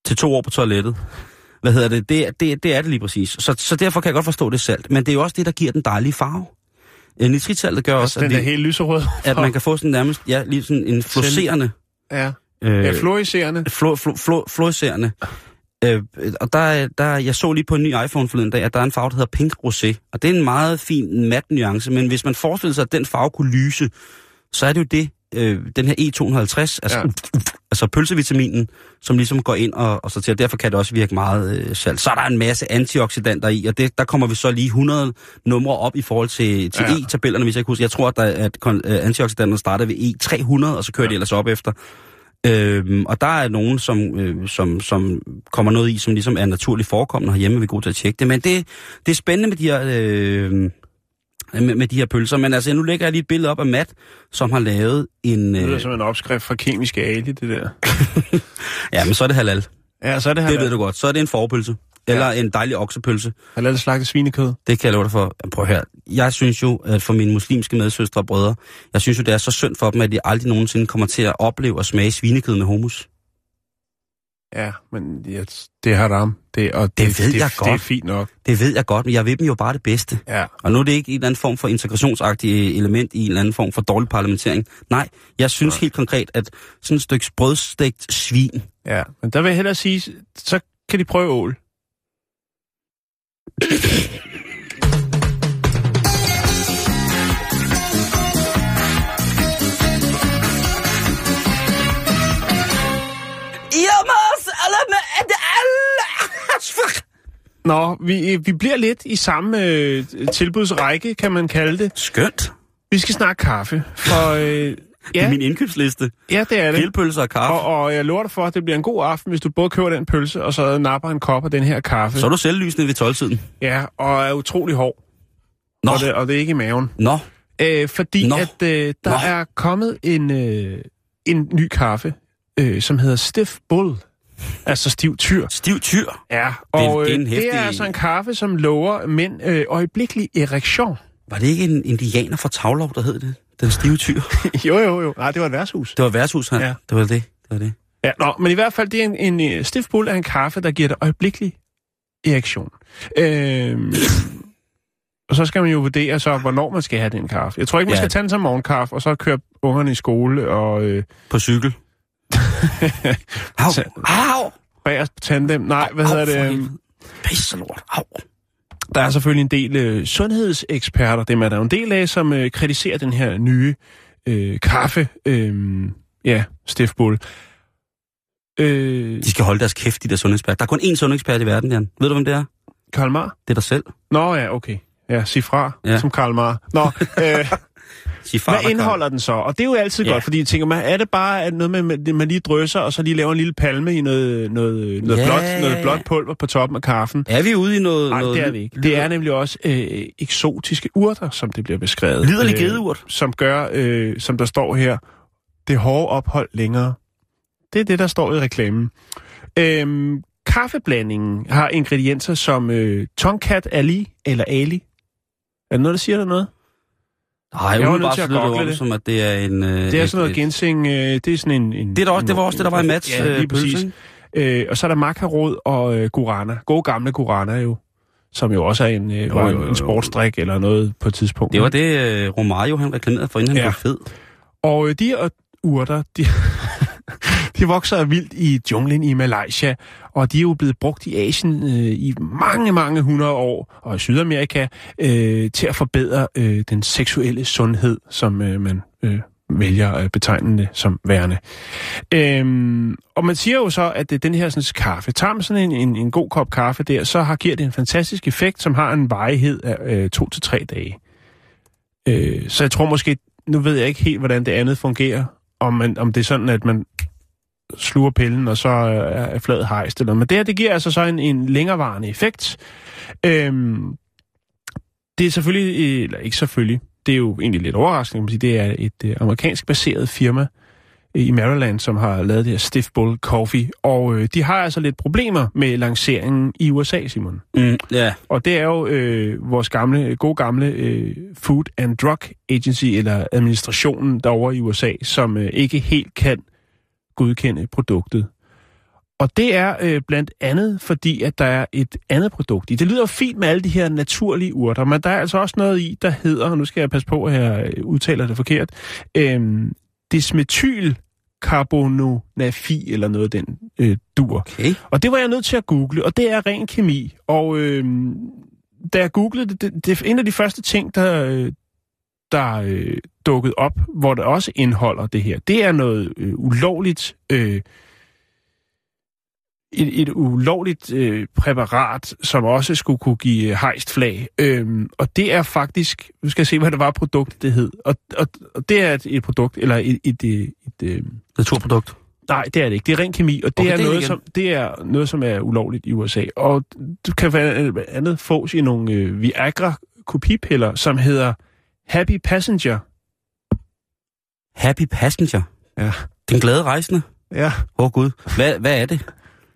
til to år på toilettet. Hvad hedder det? Det, det, det er det lige præcis. Så, så derfor kan jeg godt forstå det salt. Men det er jo også det, der giver den dejlige farve. Øh, Nitritsaltet gør også, altså, at, den er vi, helt lyserød. at man kan få sådan nærmest, ja, lige sådan en fluorescerende... Ja, Øh, ja fluoriserende. flu, flu, flu, fluorescerende. Øh, og der, er- der, jeg så lige på en ny iPhone forleden dag, at der er en farve, der hedder pink rosé. Og det er en meget fin mat nuance, men hvis man forestiller sig, at den farve kunne lyse, så er det jo det, øh, den her E250, altså, Ja. altså pølsevitaminen, som ligesom går ind og, og sorterer. Derfor kan det også virke meget øh, salt. Så er der en masse antioxidanter i, og det, der kommer vi så lige 100 numre op i forhold til, til Ja. E-tabellerne, hvis jeg husker. Jeg tror, at, der, at øh, antioxidanterne starter ved E300, og så kører ja. de ellers op efter. Øhm, og der er nogen, som, øh, som, som kommer noget i, som ligesom er naturligt forekommende herhjemme, vi er gode til at tjekke det. Men det, det er spændende med de her... Øh, med, med de her pølser. Men altså, nu lægger jeg lige et billede op af Matt, som har lavet en... Det lyder Øh, som en opskrift fra kemiske ali, det der. ja, men så er det halal. Ja, så er det Det ved halal, du godt. Så er det en forpølse. Eller en dejlig oksepølse. halal slagtet svinekød. Det kan jeg love dig for. Prøv her. Jeg synes jo, at for mine muslimske medsøstre og brødre, jeg synes jo, det er så synd for dem, at de aldrig nogensinde kommer til at opleve at smage svinekød med hummus. Ja, men ja, det har ram. Det, og Det ved det, jeg det, godt. Det er fint nok. Det ved jeg godt, men jeg ved dem jo bare det bedste. Ja. Og nu er det ikke en eller anden form for integrationsagtig element i en eller anden form for dårlig parlamentering. Nej, jeg synes Nej. helt konkret, at sådan et stykke brødstegt svin, Ja, men der vil jeg hellere sige, så kan de prøve ål. Nå, vi, vi bliver lidt i samme øh, tilbudsrække, kan man kalde det. Skønt. Vi skal snakke kaffe, for øh, Det ja, er min indkøbsliste. ja, det er det. Grillpølser og kaffe. Og, og jeg lover dig for, at det bliver en god aften, hvis du både køber den pølse, og så napper en kop af den her kaffe. Så er du selvlysende ved 12-tiden. Ja, og er utrolig hård. Nå, Og det, og det er ikke i maven. nå. Øh, fordi Nå. at øh, der Nå. er kommet en, øh, en ny kaffe, øh, som hedder Stiff Bull. Altså stiv tyr. Stiv tyr. Ja, og det er øh, en det heftig- er altså en kaffe, som lover mænd øh, øjeblikkelig erektion. Var det ikke en indianer fra Tavlov, der hed det? Den stive tyr. jo, jo, jo. Nej, det var et værtshus. Det var værtshus, han. Ja. Det var det. Det var det. Ja, nå, men i hvert fald, det er en, en, en Stiff Bull er en kaffe, der giver dig øjeblikkelig erektion. Øhm, og så skal man jo vurdere så, hvornår man skal have den kaffe. Jeg tror ikke, man Ja. skal tage den som morgenkaffe, og så køre ungerne i skole og øh, På cykel. Au, au, bagerst på tandem. Nej, hvad au, hedder det? øhm. Pisse lort. Au. Der er selvfølgelig en del øh, sundhedseksperter, dem er der en del af, som øh, kritiserer den her nye øh, kaffe, øh, ja, Stiff Bull. Øh, De skal holde deres kæft, de der sundhedsekspert. Der er kun én sundhedsekspert i verden, Jan. Ved du, hvem det er? Karl Mar? Det er dig selv. Nå ja, okay. Ja, sig fra, ja. Ja. som Karl Mar. Nå, øh, Far, hvad indeholder den så? Og det er jo altid Ja. godt, fordi jeg tænker, man, er det bare noget med, man lige drysser, og så lige laver en lille palme i noget, noget, noget, Ja, blåt, ja, noget ja. blåt pulver på toppen af kaffen? Er vi ude i noget... Nej, noget det er vi ikke. Det er nemlig også øh, eksotiske urter, som det bliver beskrevet. Liderlig Øh, gedeurt. som gør, øh, som der står her, det hårde ophold længere. Det er det, der står i reklamen. Øhm, kaffeblandingen har ingredienser som øh, Tonkat Ali, eller Ali. Er det noget, der siger dig noget? Nej, Jeg var nødt til at lyder det som at det er en... Øh, Det er sådan noget et- ginseng, øh, det er sådan en... en Det, er også, en- det var også det, der var i Mats Ja, lige øh, præcis. Øh, og så er der makarod og øh, guarana. Gode gamle guarana jo. Som jo også er en, øh, Jo, var jo, jo, en jo. sportsdrik eller noget på et tidspunkt. Det var det, øh, Romario han reklamerede for, inden han Ja. blev fed. Og øh, de her urter, de, de vokser vildt i junglen i Malaysia, og de er jo blevet brugt i Asien øh, i mange, mange hundrede år, og i Sydamerika, øh, til at forbedre øh, den seksuelle sundhed, som øh, man øh, vælger øh, at betegne det som værende. Øhm, og man siger jo så, at det, den her sådan, kaffe, tager man sådan en, en, en god kop kaffe der, så har, giver det en fantastisk effekt, som har en varighed af øh, to til tre dage. Øh, så jeg tror måske, nu ved jeg ikke helt, hvordan det andet fungerer, om, man, om det er sådan, at man sluger pillen, og så øh, er fladet hejst. Eller, men det her, det giver altså så en, en længerevarende effekt. Øhm, det er selvfølgelig, øh, eller ikke selvfølgelig, det er jo egentlig lidt overraskende, kan man sige, det er et øh, amerikansk baseret firma øh, i Maryland, som har lavet det her Stiff Bull Coffee, og øh, de har altså lidt problemer med lanceringen i USA, Simon. Mm, ja. Og det er jo øh, vores gamle, gode gamle øh, Food and Drug Agency, eller administrationen derovre i USA, som øh, ikke helt kan godkende produktet. Og det er øh, blandt andet fordi, at der er et andet produkt i. Det lyder jo fint med alle de her naturlige urter, men der er altså også noget i, der hedder, og nu skal jeg passe på, at jeg udtaler det forkert, øh, dismetyl carbononafi eller noget den øh, dur. Okay. Og det var jeg nødt til at google, og det er ren kemi. Og øh, da jeg googlede det, det, det er en af de første ting, der, øh, der øh, dukkede op, hvor det også indeholder det her. Det er noget øh, ulovligt... Øh, et, et ulovligt øh, præparat, som også skulle kunne give hejst flag. Øhm, og det er faktisk, nu skal jeg se, hvad det var produktet, det hed. Og, og, og det er et, et produkt, eller et, et, et, et, et Naturprodukt. Nej, det er det ikke. Det er ren kemi, og det, Okay, er, det noget, igen. som, det er noget, som er ulovligt i USA. Og du kan blandt andet fås i nogle øh, Viagra-kopipiller, som hedder Happy Passenger. Happy Passenger. Ja. Den glade rejsende. Ja, Åh oh, gud. Hvad, hvad er det?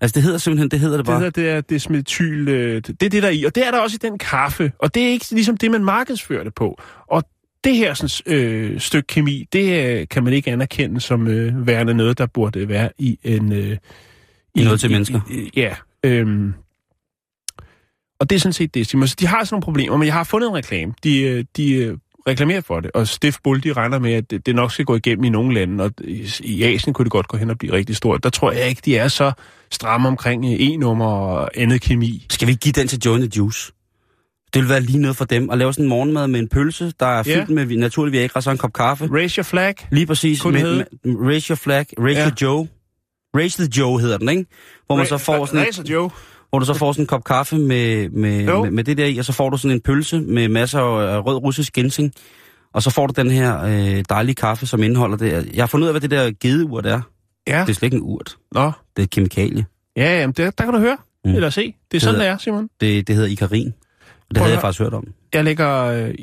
Altså, det hedder simpelthen, det hedder det det, bare. hedder, det er desmetyl, øh, det er det, der er i. Og det er der også i den kaffe. Og det er ikke ligesom det, man markedsfører det på. Og det her sådan, øh, stykke kemi, det øh, kan man ikke anerkende som øh, værende noget, der burde være i en... Øh, I noget til mennesker. I, i, ja. Øhm, og det er sådan set det, Simon. Så de har sådan nogle problemer, men jeg har fundet en reklame. De, øh, de reklamerer for det, og Stiff Bull, de regner med, at det, nok skal gå igennem i nogle lande, og i, Asien kunne det godt gå hen og blive rigtig stort. Der tror jeg ikke, de er så stramme omkring øh, e-nummer og andet kemi. Skal vi ikke give den til Joe and the Juice? Det vil være lige noget for dem. At lave sådan en morgenmad med en pølse, der er fyldt med naturlig Viagra, og så en kop kaffe. Raise your flag. Lige præcis. Kunne med, med, raise your flag. Raise Ja. your Joe. Raise the Joe hedder den, ikke? Hvor man så får sådan, Racer Joe. Hvor du så får sådan en kop kaffe med, med, Jo. med, med det der i, og så får du sådan en pølse med masser af rød russisk ginseng. Og så får du den her øh, dejlige kaffe, som indeholder det. Jeg har fundet ud af, hvad det der gedeur det er. Ja. Det er slet ikke en urt. Nå. Det er et kemikalie. Ja, jamen, det, der kan du høre. Mm. Eller se. Det er sådan, Det det er, Simon. Det, det hedder ikarin. Og det Prøv havde jeg faktisk hørt om. Jeg lægger øh,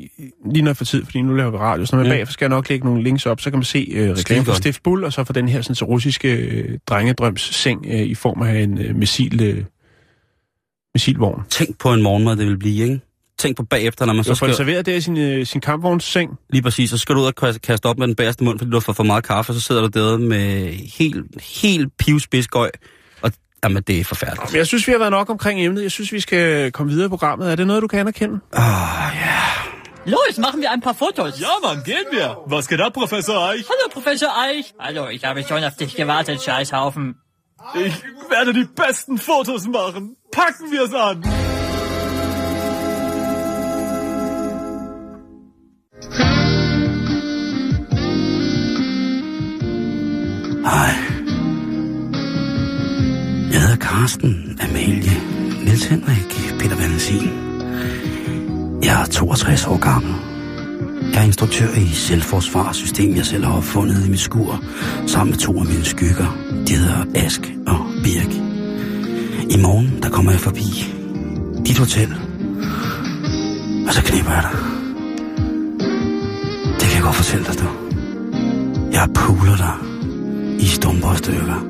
lige noget for tid, fordi nu laver vi radio, så når Mm. bagefter skal jeg nok lægge nogle links op, så kan man se øh, reklame for. Stiff Bull, og så for den her sådan, så russiske øh, drengedrøms seng øh, i form af en øh, missil, øh, missilvogn. Tænk på en morgenmad, det vil blive, ikke? Tænk på bagefter, når man Så det skal... serveret der i sin, øh, sin kampvognsseng. Lige præcis, så skal du ud og kaste- op med den bagerste mund, fordi du har fået for meget kaffe, og så sidder du der med helt, helt pivspidsgøj. Og jamen, det er forfærdeligt. Men jeg synes, vi har været nok omkring emnet. Jeg synes, vi skal komme videre i programmet. Er det noget, du kan anerkende? Los, machen wir ein paar Fotos. Ja, Mann, gehen wir. Was geht ab, Professor Eich? Hallo, Professor Eich. Hallo, ich habe schon auf dich gewartet, Scheißhaufen. Ich werde die besten Fotos machen. Packen wir es an. Hej. Jeg hedder Carsten, Amalie, Niels Henrik, Peter Valentin. Jeg er 62 år gammel. Jeg er instruktør i selvforsvarssystem, jeg selv har opfundet i mit skur, sammen med to af mine skygger. De hedder Ask og Birk. I morgen, der kommer jeg forbi dit hotel. Og så knipper jeg dig. Det kan jeg godt fortælle dig, du. Jeg puler dig i stumper og stykker.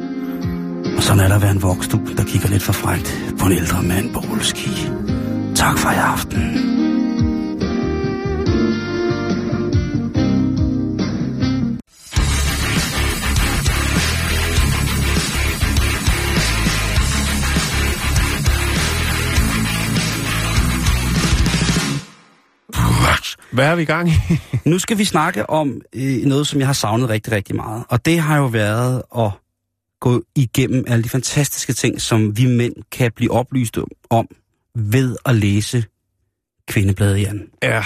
Og sådan er der at være en vokstue, der kigger lidt for frægt på en ældre mand på rulleski. Tak for i aften. Hvad er vi i gang i? Nu skal vi snakke om øh, noget, som jeg har savnet rigtig, rigtig meget. Og det har jo været at gå igennem alle de fantastiske ting, som vi mænd kan blive oplyst om ved at læse Kvindebladet Jan. ja.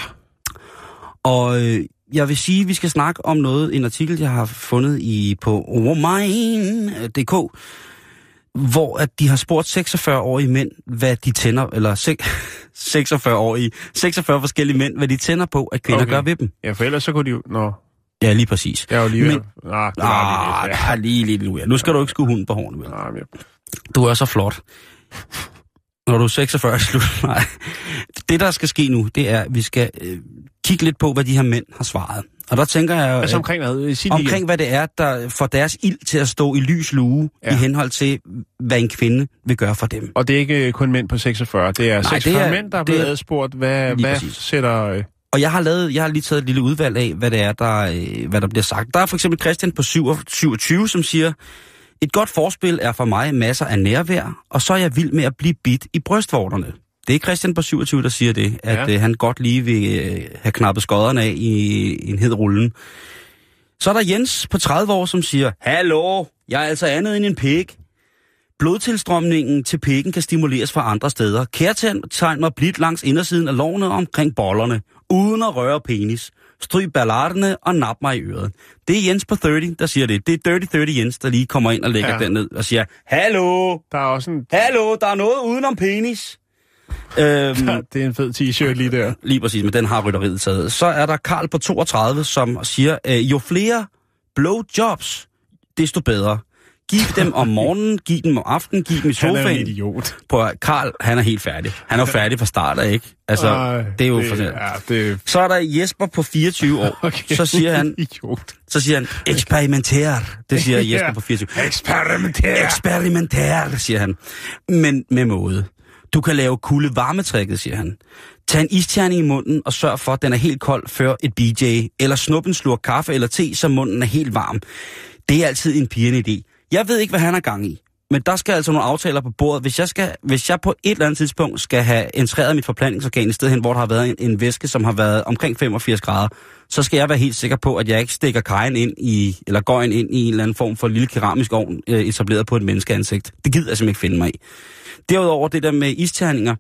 Og øh, jeg vil sige, at vi skal snakke om noget, en artikel, jeg har fundet i på Womine.dk, hvor at de har spurgt 46-årige mænd, hvad de tænder, eller sek- 46-årige, 46 forskellige mænd, hvad de tænder på, at kvinder okay. Gør ved dem. Ja, for ellers så kunne de jo... Nå. Ja, lige præcis. Jeg er jo lige. Men-. Ah, det var Ah, lige... lidt nu. Nu skal du ikke skue hunden på hårene, vel? Ah, men- Du er så flot. Når du er 46 er slut. Nej. Det, der skal ske nu, det er, at vi skal øh, kigge lidt på, hvad de her mænd har svaret. Og der tænker jeg Altså omkring hvad? Sig det omkring hvad det er, der får deres ild til at stå i lys lue, ja. I henhold til, hvad en kvinde vil gøre for dem. Og det er ikke kun mænd på 46, det er Nej, 46 det er- mænd, der er det blevet er- adspurgt. Hvad, hvad præcis. sætter... Øh, Og jeg har, lavet, jeg har lige taget et lille udvalg af, hvad det er, der, øh, hvad der bliver sagt. Der er for eksempel Christian på 27, som siger, et godt forspil er for mig masser af nærvær, og så er jeg vild med at blive bit i brystvorterne. Det er Christian på 27, der siger det, at Ja. øh, han godt lige vil øh, have knappet skodderne af i, en hed rullen. Så er der Jens på 30 år, som siger, Hallo, jeg er altså andet end en pik. Blodtilstrømningen til pikken kan stimuleres fra andre steder. Kærtegn mig blidt langs indersiden af lårene og omkring bollerne, uden at røre penis. Stryg ballarderne og nap mig i øret. Det er Jens på 30, der siger det. Det er Dirty 30 Jens, der lige kommer ind og lægger. Ja. den ned og siger, Hallo, der er også en... hallo, der er noget udenom penis. Øhm, Det er en fed t-shirt lige der. Lige præcis, men den har rytteriet taget. Så er der Karl på 32, som siger, øh, jo flere blowjobs, desto bedre. Giv dem om morgenen, giv dem om aftenen, giv dem i Han er en sofaen. idiot. På Karl, han er helt færdig. Han er jo færdig fra start af, ikke? Altså, Ej, det er jo det, for ja, det, Så er der Jesper på 24 år. okay. Så siger han, Idiot. så siger han, eksperimenter. Det siger Jesper Ja. på 24. Eksperimenter. Eksperimentær, siger han. Men med måde. Du kan lave kulde varmetrækket, siger han. Tag en isterning i munden og sørg for, at den er helt kold før et BJ. Eller snup en slurk kaffe eller te, så munden er helt varm. Det er altid en pigerne idé. Jeg ved ikke, hvad han har gang i. Men der skal altså nogle aftaler på bordet. Hvis jeg, skal, hvis jeg på et eller andet tidspunkt skal have entreret mit forplantningsorgan i stedet hen, hvor der har været en, en væske, som har været omkring 85 grader, så skal jeg være helt sikker på, at jeg ikke stikker kajen ind i, eller går ind i en eller anden form for lille keramisk ovn øh, etableret på et menneskeansigt. Det gider jeg simpelthen ikke finde mig i. Derudover det der med isterninger,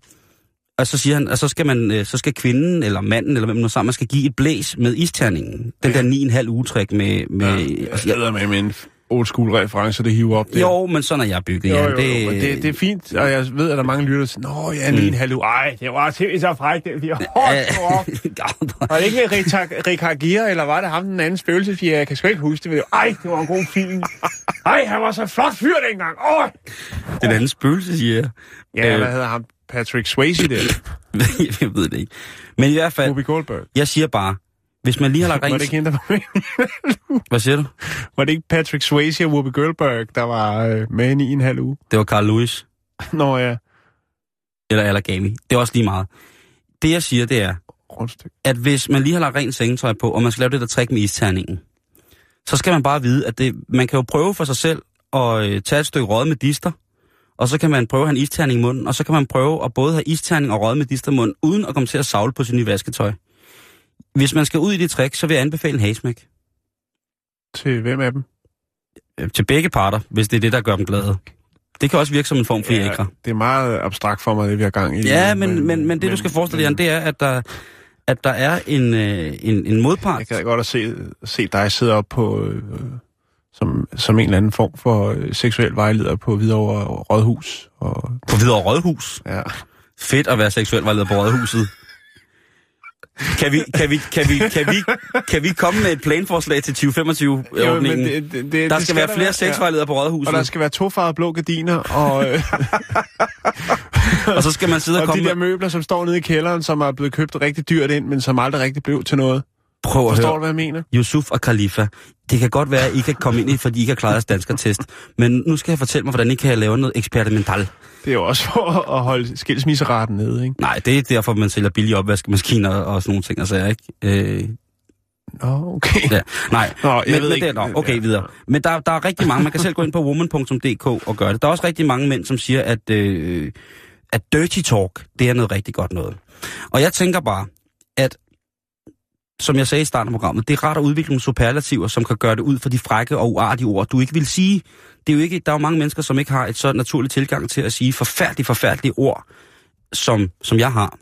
og så siger han, at så skal, man, øh, så skal kvinden eller manden, eller hvem nu sammen, man skal give et blæs med isterningen. Den der 9,5 ugetræk med... med Ja, altså, jeg med en old school reference, det hiver op der. jo, men sådan er jeg bygget, ja. jo, jo, men det, det er fint, og jeg ved, at der er mange lytter, der siger, Nå, ja, lige en halv. Ej, det var til så frækt, det bliver hårdt. Var det ikke Richard, Gere, eller var det ham, den anden spøgelsesfjer? Jeg kan sgu ikke huske det. men Ej, det var en god film. Ej, han var så flot fyr dengang. Åh! Den anden spøgelse, siger jeg. Ja, Øh. hvad hedder ham? Patrick Swayze der. jeg ved det ikke. Men i hvert fald, Ruby Goldberg. jeg siger bare, hvis man lige har lagt Var det rent... ikke hende, der var? Hvad siger du? Var det ikke Patrick Swayze og Ruby Goldberg, der var øh, med i en halv uge? Det var Carl Lewis. Nå ja, Eller Allergami. Det er også lige meget. Det jeg siger, det er, rundstykke. at hvis man lige har lagt rent sengetøj på, og man skal lave det der trick med isterningen, så skal man bare vide, at det, man kan jo prøve for sig selv at øh, tage et stykke rød med dister, og så kan man prøve at have en isterning i munden, og så kan man prøve at både have isterning og rød med dister munden, uden at komme til at savle på sin nye vasketøj. Hvis man skal ud i det trick, så vil jeg anbefale en hagesmæk. Til hvem af dem? Øh, Til begge parter, hvis det er det, der gør dem glade. Det kan også virke som en form for ja, det er meget abstrakt for mig, det vi har gang i. Ja, men, men, men det, du skal forestille dig, det er, at der, at der er en, øh, en, en modpart. Jeg kan godt at se, se dig sidde op på, øh, som, som en eller anden form for seksuel vejleder på Hvidovre Rådhus. Og, På Hvidovre Rådhus. ja. Fedt at være seksuel vejleder på Rådhuset. Kan vi, kan, vi, kan, vi, kan, vi, kan vi komme med et planforslag til 2025-ordningen? det, det, det, Der skal være flere sexvejledere på Ja. Rådhuset, Og der skal være tofarvede blå gardiner, og, øh, og så skal man sidde og og komme de der møbler, som står nede i kælderen, som er blevet købt rigtig dyrt ind, men som aldrig rigtig blev til noget. Prøv at Forstår du, høre. hvad jeg mener? Yusuf og Khalifa. Det kan godt være, at I kan komme ind i, fordi I ikke har klaret jeres danskertest. Men nu skal jeg fortælle mig, hvordan I kan lave noget eksperimental. Det er jo også for at holde skilsmisseraten nede, ikke? Nej, det er derfor, man sælger billige opvaskemaskiner og sådan nogle ting, og så ikke. Øh, Nå, okay. ja. Nej, Nå, jeg men, ved men ikke. det er, okay, Ja. videre. Men der, der er rigtig mange, man kan selv gå ind på woman.dk og gøre det. Der er også rigtig mange mænd, som siger, at, øh, at dirty talk, det er noget rigtig godt noget. Og jeg tænker bare, at som jeg sagde i starten af programmet, det er rart at udvikle nogle superlativer, som kan gøre det ud for de frække og uartige ord, du ikke vil sige. Det er jo ikke, der er jo mange mennesker, som ikke har et så naturligt tilgang til at sige forfærdelige, forfærdelige ord, som, som jeg har.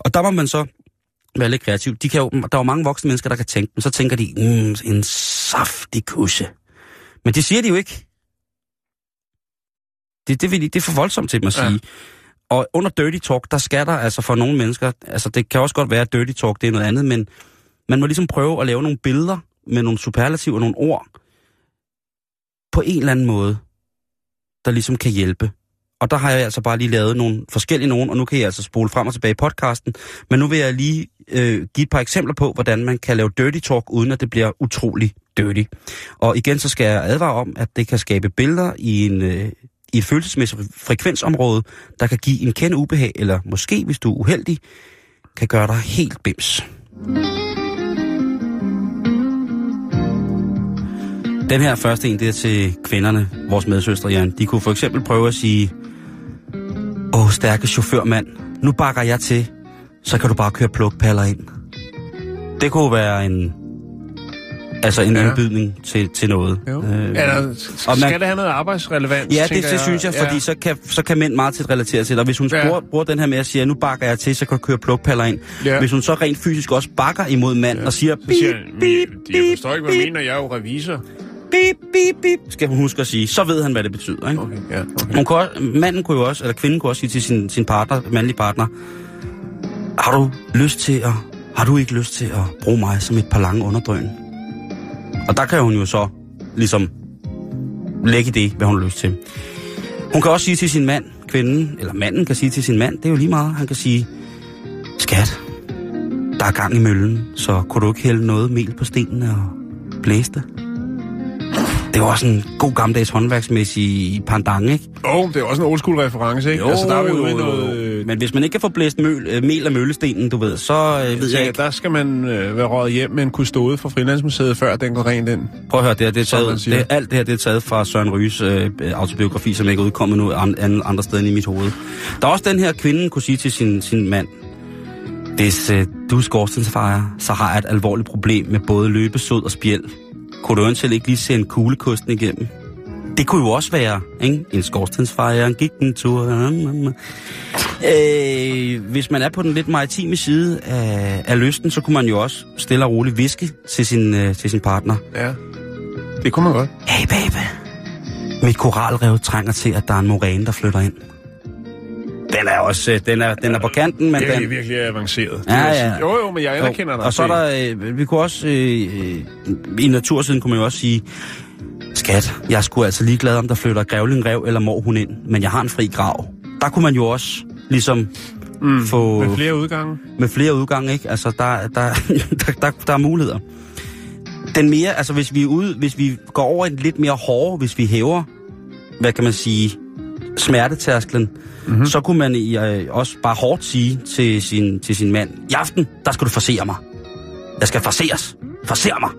Og der må man så være lidt kreativ. De kan jo, der er jo mange voksne mennesker, der kan tænke dem. Så tænker de, mm, en saftig kusse. Men det siger de jo ikke. Det, det, vil de, det er for voldsomt til dem at Ja. sige. Og under dirty talk, der skal der altså for nogle mennesker, altså det kan også godt være, at dirty talk det er noget andet, men man må ligesom prøve at lave nogle billeder med nogle superlativer, nogle ord, på en eller anden måde, der ligesom kan hjælpe. Og der har jeg altså bare lige lavet nogle forskellige nogen, og nu kan jeg altså spole frem og tilbage i podcasten. Men nu vil jeg lige øh, give et par eksempler på, hvordan man kan lave dirty talk, uden at det bliver utrolig dirty. Og igen så skal jeg advare om, at det kan skabe billeder i en... Øh, i et følelsesmæssigt frekvensområde, der kan give en kende ubehag, eller måske, hvis du er uheldig, kan gøre dig helt bims. Den her første en, det er til kvinderne, vores medsøstre, Jan. De kunne for eksempel prøve at sige, Åh, stærke chaufførmand, nu bakker jeg til, så kan du bare køre plukpaller ind. Det kunne være en, altså en Ja. ja. indbydning til, til noget. Jo. Øh, Eller, skal og man- det have noget arbejdsrelevans? Ja, det, det synes jeg, fordi Ja. så kan, så kan mænd meget til relatere til det. Og hvis hun Ja. ja. bruger, bruger den her med at sige, nu bakker jeg til, så kan du køre plukpaller ind. Ja. Ja. Hvis hun så rent fysisk også bakker imod manden ja. og siger, bip, han, bip, jeg bip, forstår ikke, hvad du mener, jeg er jo revisor. Bip, bip, bip, skal hun huske at sige, så ved han, hvad det betyder. Ikke? Okay, ja, okay. Hun kunne manden kunne jo også, eller kvinden kunne også sige til sin, sin partner, mandlige partner, har du lyst til at, har du ikke lyst til at bruge mig som et par lange underdrøn? Og der kan hun jo så ligesom lægge det, hvad hun har lyst til. Hun kan også sige til sin mand, kvinden, eller manden kan sige til sin mand, det er jo lige meget, han kan sige, skat, der er gang i møllen, så kunne du ikke hælde noget mel på stenene og blæse det? Det er jo også en god gammeldags håndværksmæssig pandang, ikke? Åh, oh, det er også en old school reference, ikke? altså, der er vi ude i noget... Men hvis man ikke kan få blæst møl, øh, mel af møllestenen, du ved, så øh, ved jeg Ja, ikke. der skal man øh, være røget hjem med en kustode fra Frilandsmuseet, før den går rent ind. Prøv at høre, det, her, det er taget, det, alt det her det er taget fra Søren Ryges øh, autobiografi, som ikke er udkommet nu an, an, andre steder end i mit hoved. Der er også den her kvinde, kunne sige til sin, sin mand, hvis øh, du er skorstensfejer, så har jeg et alvorligt problem med både løbesod og spjæld. Kunne du eventuelt ikke lige se en kuglekusten igennem? Det kunne jo også være, ikke? En skorstensfejer, gik en tur. Øh, hvis man er på den lidt maritime side af, af lysten, så kunne man jo også stille og roligt viske til sin, øh, til sin partner. Ja. Det kunne man godt. Hey baby, mit koralrev trænger til, at der er en moræne, der flytter ind. Den er også, øh, den er, den er på kanten, men er den... virkelig avanceret. Ja, ja. Jo, jo, men jeg anerkender Jo, dig. Og så er der, øh, vi kunne også, øh, øh, i natursiden kunne man jo også sige, skat, jeg sgu altså ligeglad, om der flytter grævling, rev eller mor hun ind, men jeg har en fri grav. Der kunne man jo også ligesom mm, få... Med flere udgange. med flere udgange, ikke? Altså, der, der, der, der, der er muligheder. Den mere, altså hvis vi er ude, hvis vi går over en lidt mere hårde, hvis vi hæver, hvad kan man sige, smertetærsklen, mm-hmm. så kunne man i, øh, også bare hårdt sige til sin, til sin mand, i aften, der skal du forsere mig. Jeg skal forseres. Forser mig.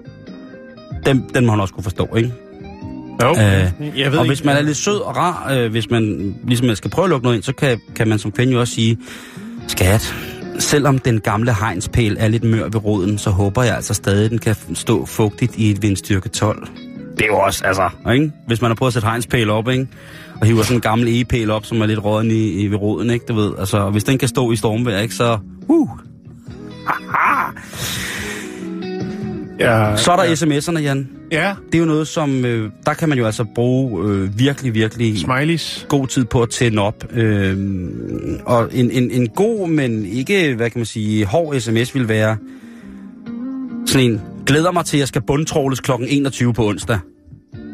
Den, den må han også kunne forstå, ikke? Jo, Øh, jeg ved og ikke, hvis man er lidt sød og rar, øh, hvis man ligesom skal prøve at lukke noget ind, så kan, kan man som kvinde jo også sige, skat, selvom den gamle hegnspæl er lidt mør ved roden, så håber jeg altså stadig, den kan stå fugtigt i et vindstyrke 12. Det er jo også, altså, ikke? Hvis man har prøvet at sætte hegnspæl op, ikke? Og hiver sådan en gammel egepæl op, som er lidt råden i, i ved roden, ikke? Du ved, altså, hvis den kan stå i stormvejr, ikke? Så, uh, Ja, så er der ja. sms'erne, Jan. Ja, Det er jo noget, som, øh, der kan man jo altså bruge øh, virkelig, virkelig smileys. god tid på at tænde op. Øh, og en, en, en god, men ikke, hvad kan man sige, hård sms vil være sådan en, glæder mig til, at jeg skal bundtråles kl. 21 på onsdag.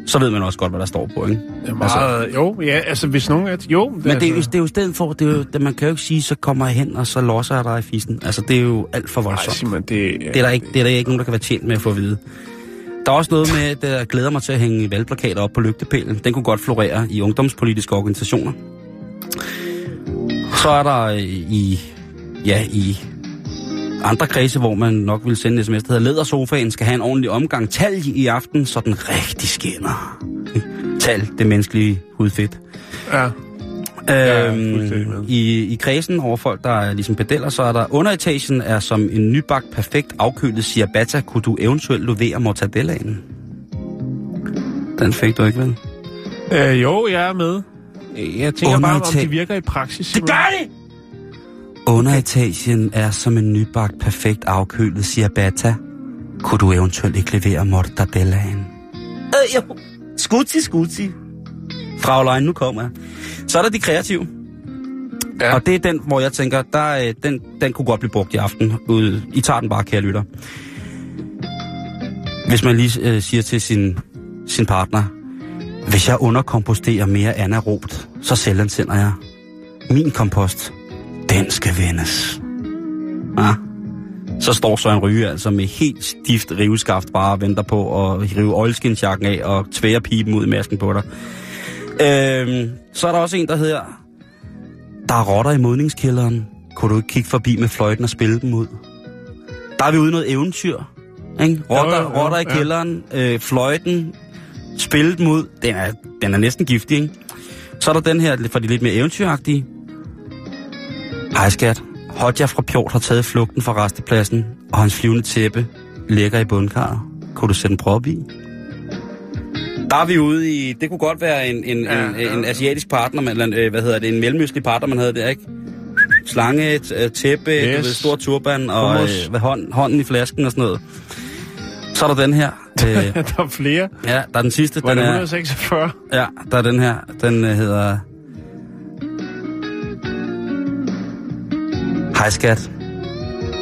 Så ved man også godt, hvad der står på, ikke? Det er meget, altså, jo, ja, altså hvis nogen er... Jo, Men det er, jo, det er jo i stedet for, det er jo, det, man kan jo ikke sige, så kommer jeg hen, og så losser jeg dig i fissen. Altså, det er jo alt for Nej, voldsomt. Simon, det, Det er, der ikke, det er der ikke nogen, der kan være tjent med at få at vide. Der er også noget med, at jeg glæder mig til at hænge valgplakater op på lygtepælen. Den kunne godt florere i ungdomspolitiske organisationer. Så er der øh, i, ja, i andre kredse, hvor man nok vil sende en sms, der hedder Lædersofaen skal have en ordentlig omgang talg i aften, så den rigtig skinner. Tal, det menneskelige hudfedt. Ja, Øhm, med. i, I kredsen over folk, der er ligesom pedeller, så er der underetagen er som en nybagt, perfekt afkølet ciabatta, kunne du eventuelt levere mortadellaen? Den fik du ikke, vel? øh, jo, jeg er med. Jeg tænker bare, om Undertag- de virker i praksis. Det gør de! Underetagen er som en nybagt, perfekt afkølet ciabatta. Kunne du eventuelt ikke levere mortadellaen? Øh, jo. Skutsi, skutsi. Fraulein, nu kommer jeg. Så er der de kreative. Ja. Og det er den, hvor jeg tænker, der, øh, den, den kunne godt blive brugt i aften. Ude. I tager den bare, kære lytter. Hvis man lige øh, siger til sin, sin partner, hvis jeg underkomposterer mere anaerobt, så selvansender jeg. Min kompost, den skal vendes. Ja. Så står Søren Ryge altså med helt stift riveskaft bare og venter på at rive oilskinsjakken af og tvære pipen ud i masken på dig. Øhm, så er der også en, der hedder, der er rotter i modningskælderen. Kunne du ikke kigge forbi med fløjten og spille dem ud? Der er vi ude noget eventyr. Ikke? Rotter, Jo, jo, jo, rotter i ja. kælderen, øh, fløjten, spille dem ud. Den er, den er næsten giftig, ikke? Så er der den her for de lidt mere eventyragtige. Hej skat. Hodja fra Pjort har taget flugten fra restepladsen, og hans flyvende tæppe ligger i bundkarret. Kunne du sætte en prop i? Der er vi ude i... Det kunne godt være en, en, Ja, en, ja. en asiatisk partner, man- eller en, øh, hvad hedder det, en mellemøstlig partner, man havde der, ikke? Slange, øh, tæppe, yes. Du ved, stor turban og Hummus. øh, hvad, hånd, hånden i flasken og sådan noget. Så er der den her. Øh, der er flere. ja, der er den sidste. Var Den det er, 146? ja, der er den her. Den øh, hedder... Hej skat.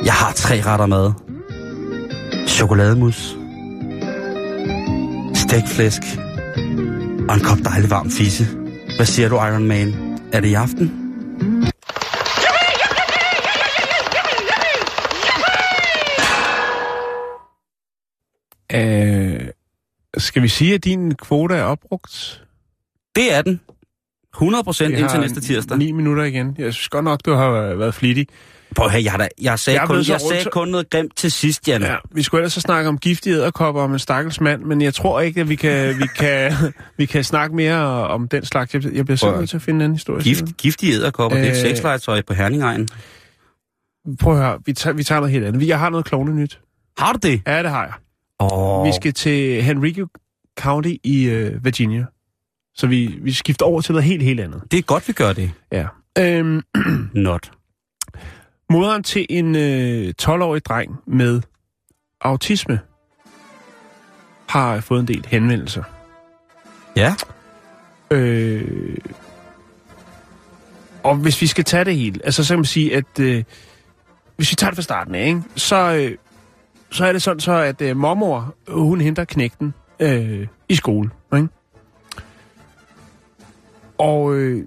Jeg har tre retter mad. Chokolademus. Stegt flæsk. Og en kop dejlig varm fisse. Hvad siger du, Iron Man? Er det i aften? Øh, skal vi sige, at din kvote er opbrugt? Det er den. 100 procent indtil næste tirsdag. 9 minutter igen. Jeg synes godt nok, du har været flittig. Prøv høre, jeg, da, jeg, sagde, Jeg kun, jeg sagde rundt- kun noget grimt til sidst, Jan. Ja, vi skulle ellers så snakke om giftige æderkopper om en stakkels mand, men jeg tror ikke, at vi kan, vi kan, vi kan snakke mere om den slags. Jeg, jeg bliver simpelthen til at finde en historie. Gift, giftige æderkopper, øh, det er et Øh, sexlegetøj på Herningegn. Prøv at høre, vi tager, vi tager noget helt andet. Jeg har noget klovne nyt. Har du det? Ja, det har jeg. Åh, Vi skal til Henrico County i øh, Virginia. Så vi, vi skifter over til noget helt, helt andet. det er godt, vi gør det. Ja. Øhm, Not. moderen til en øh, 12-årig dreng med autisme har fået en del henvendelser. Ja. Øh, og hvis vi skal tage det hele, altså så kan man sige, at øh, hvis vi tager det fra starten af, ikke, så, øh, så er det sådan så, at øh, mormor, hun henter knægten øh, i skole. Ikke? Og øh,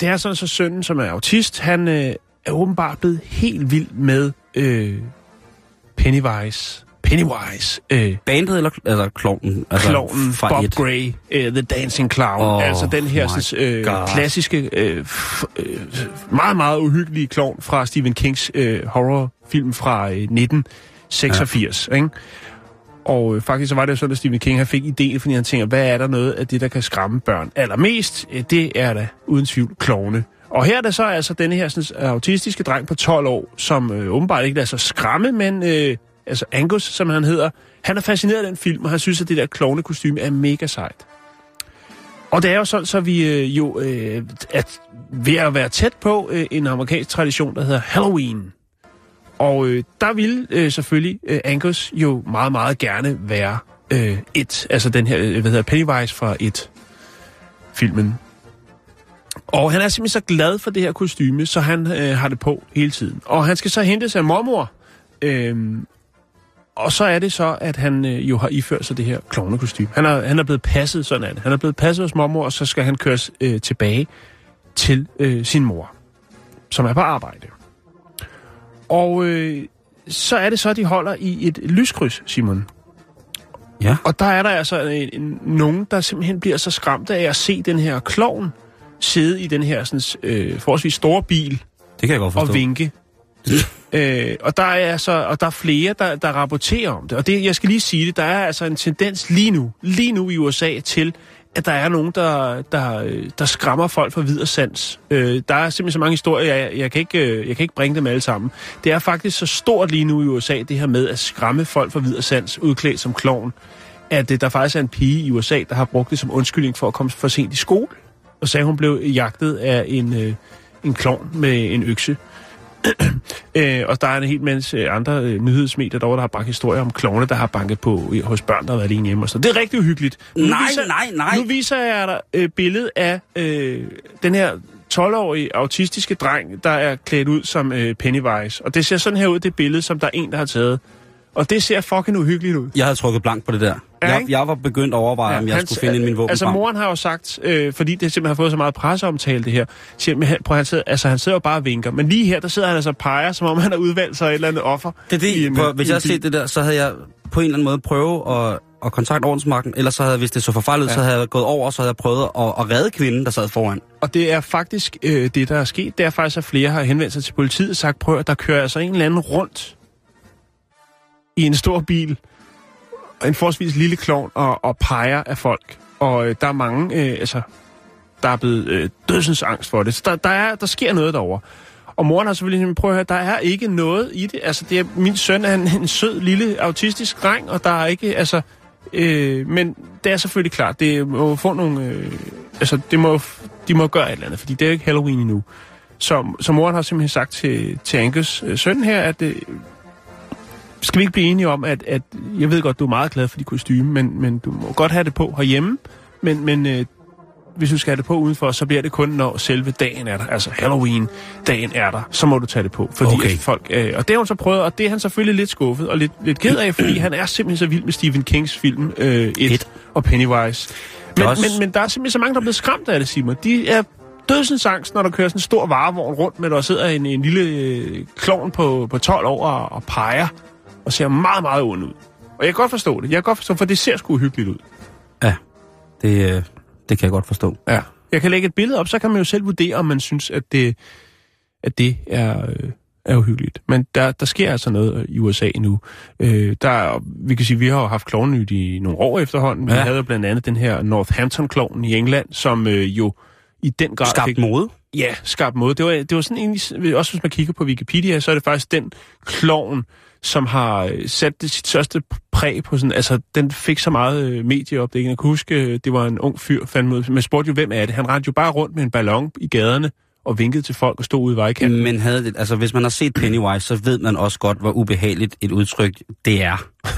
det er sådan så sønnen, som er autist, han øh, er åbenbart blevet helt vild med øh, Pennywise. Pennywise. Øh, Bandet eller altså klovnen? Altså Klovnen fra Bob et. Gray, uh, The Dancing Clown. Oh altså den her sådan, øh, God. klassiske, øh, øh, meget, meget uhyggelige klovn fra Stephen Kings øh, horrorfilm fra øh, 1986. Ja. Ikke? Og øh, faktisk så var det jo sådan, at Stephen King han fik idéen, fordi han tænker, hvad er der noget af det, der kan skræmme børn allermest? Øh, det er da uden tvivl klovne. Og her er der så altså denne her sådan, øh, autistiske dreng på 12 år, som øh, åbenbart ikke lader sig skræmme, men øh, altså Angus, som han hedder, han er fascineret af den film, og han synes, at det der klovne kostume er mega sejt. Og det er jo sådan, så vi øh, jo øh, er ved at være tæt på øh, en amerikansk tradition, der hedder Halloween. Og øh, der ville øh, selvfølgelig øh, Angus jo meget, meget gerne være øh, et, altså den her, øh, hvad hedder Pennywise fra et filmen. Og han er simpelthen så glad for det her kostyme, så han øh, har det på hele tiden. Og han skal så hente sig af mormor. Øhm, og så er det så, at han øh, jo har iført sig det her klovnekostyme. Han er, han er blevet passet, sådan er det. Han er blevet passet hos mormor, og så skal han køres øh, tilbage til øh, sin mor, som er på arbejde. Og øh, så er det så, at de holder i et lyskryds, Simon. Ja. Og der er der altså en, en, nogen, der simpelthen bliver så skræmte af at se den her klovn sidde i den her sådan, øh, forholdsvis store bil Det kan jeg godt forstå. og vinke. øh, og der er altså, og der er flere, der, der rapporterer om det. Og det, jeg skal lige sige det, der er altså en tendens lige nu, lige nu i USA til, at der er nogen, der, der, der skræmmer folk for videre sans. Øh, der er simpelthen så mange historier, jeg, jeg, kan ikke, øh, jeg kan ikke bringe dem alle sammen. Det er faktisk så stort lige nu i USA, det her med at skræmme folk for videre sans, udklædt som klovn, at øh, der faktisk er en pige i USA, der har brugt det som undskyldning for at komme for sent i skole. Og sagde, hun blev jagtet af en, øh, en klovn med en økse. Øh, og der er en helt masse øh, andre øh, nyhedsmedier derovre, der har bragt historier om klovne, der har banket på i- hos børn, der har været alene hjemme. Og så. Det er rigtig uhyggeligt. Nu Nej, nej, nej. Nu viser jeg dig øh, billedet af øh, den her 12-årige autistiske dreng, der er klædt ud som øh, Pennywise. Og det ser sådan her ud, det billede, som der er en, der har taget. Og Og det ser fucking uhyggeligt ud. Jeg havde trukket blank på det der. Ja, Jeg, jeg var begyndt at overveje, om jeg hans- skulle finde ind i min våben. Altså, moren har jo sagt, øh, fordi det simpelthen har fået så meget presseomtale, det her, siger, men han, prøv, han, sidder, altså, han sidder jo bare og vinker. Men lige her, der sidder han altså og peger, som om han har udvalgt sig et eller andet offer. Det er i det, en, for, øh, hvis i jeg en havde set det der, så havde jeg på en eller anden måde prøve at, at kontakte ordensmagten, ellers så havde hvis det så forfejlet, ja. så havde jeg gået over, og så havde jeg prøvet at, at redde kvinden, der sad foran. Og det er faktisk øh, det, der er sket. Det er faktisk, at flere har henvendt sig til politiet og sagt, prøv at der kører altså en eller anden rundt i en stor bil, en forholdsvis lille klovn, og, og peger af folk. Og øh, der er mange, øh, altså, der er blevet øh, dødsens angst for det. Så der, der, er, der sker noget derovre. Og moren har selvfølgelig sagt, prøv at høre, der er ikke noget i det. Altså, det er, min søn er en, en sød, lille, autistisk dreng, og der er ikke, altså... Øh, men det er selvfølgelig klart, det må få nogle... Øh, altså, det må, de må gøre et eller andet, fordi det er jo ikke Halloween endnu. Så, så moren har simpelthen sagt til, til Angus øh, søn her, at øh, skal vi ikke blive enige om, at, at jeg ved godt, du er meget glad for de kostyme, men, men du må godt have det på herhjemme, men, men øh, hvis du skal have det på udenfor, så bliver det kun, når selve dagen er der. Altså Halloween-dagen er der, så må du tage det på. Fordi Okay. folk, øh, og det har hun så prøvet, og det er han selvfølgelig lidt skuffet og lidt, lidt ked af, fordi han er simpelthen så vild med Stephen Kings film øh, It, It. og Pennywise. Men, også- men, men der er simpelthen så mange, der er blevet skræmt af det, Simon. De er dødsens angst, når der kører sådan en stor varevogn rundt med, der sidder en, en lille øh, klovn på, på 12 år og, og peger og ser meget, meget ond ud. Og jeg kan godt forstå det. Jeg kan godt forstå, for det ser sgu uhyggeligt ud. Ja, det, øh, det kan jeg godt forstå. Ja. Jeg kan lægge et billede op, så kan man jo selv vurdere, om man synes, at det, at det er, øh, er uhyggeligt. Men der, der sker altså noget i USA nu. Øh, der, er- vi kan sige, vi har jo haft klovnenyt i nogle år efterhånden. Vi Ja. havde jo blandt andet den her Northampton-klovnen i England, som øh, jo i den grad Skabt fik... mode. Ja, skarp måde. Det var, det var sådan egentlig, også hvis man kigger på Wikipedia, så er det faktisk den klovn, som har øh, sat det sit største præg på sådan, altså den fik så meget øh, medieopdækning. Jeg kan huske, øh, det var en ung fyr, fandt ud, man spurgte jo, hvem er det? Han rendte jo bare rundt med en ballon i gaderne og vinkede til folk og stod ude i vejkanten. Men havde det, altså, hvis man har set Pennywise, så ved man også godt, hvor ubehageligt et udtryk det er.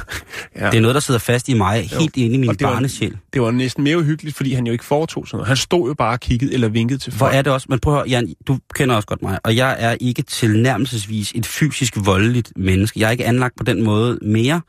Ja. Det er noget, der sidder fast i mig, helt inde i min Og det var- barnesjæl. Det var næsten mere uhyggeligt, fordi han jo ikke foretog sådan noget. Han stod jo bare og kiggede eller vinkede til Hvor folk. er det også, men prøv at høre, Jan, du kender også godt mig, og jeg er ikke tilnærmelsesvis et fysisk voldeligt menneske. Jeg er ikke anlagt på den måde mere.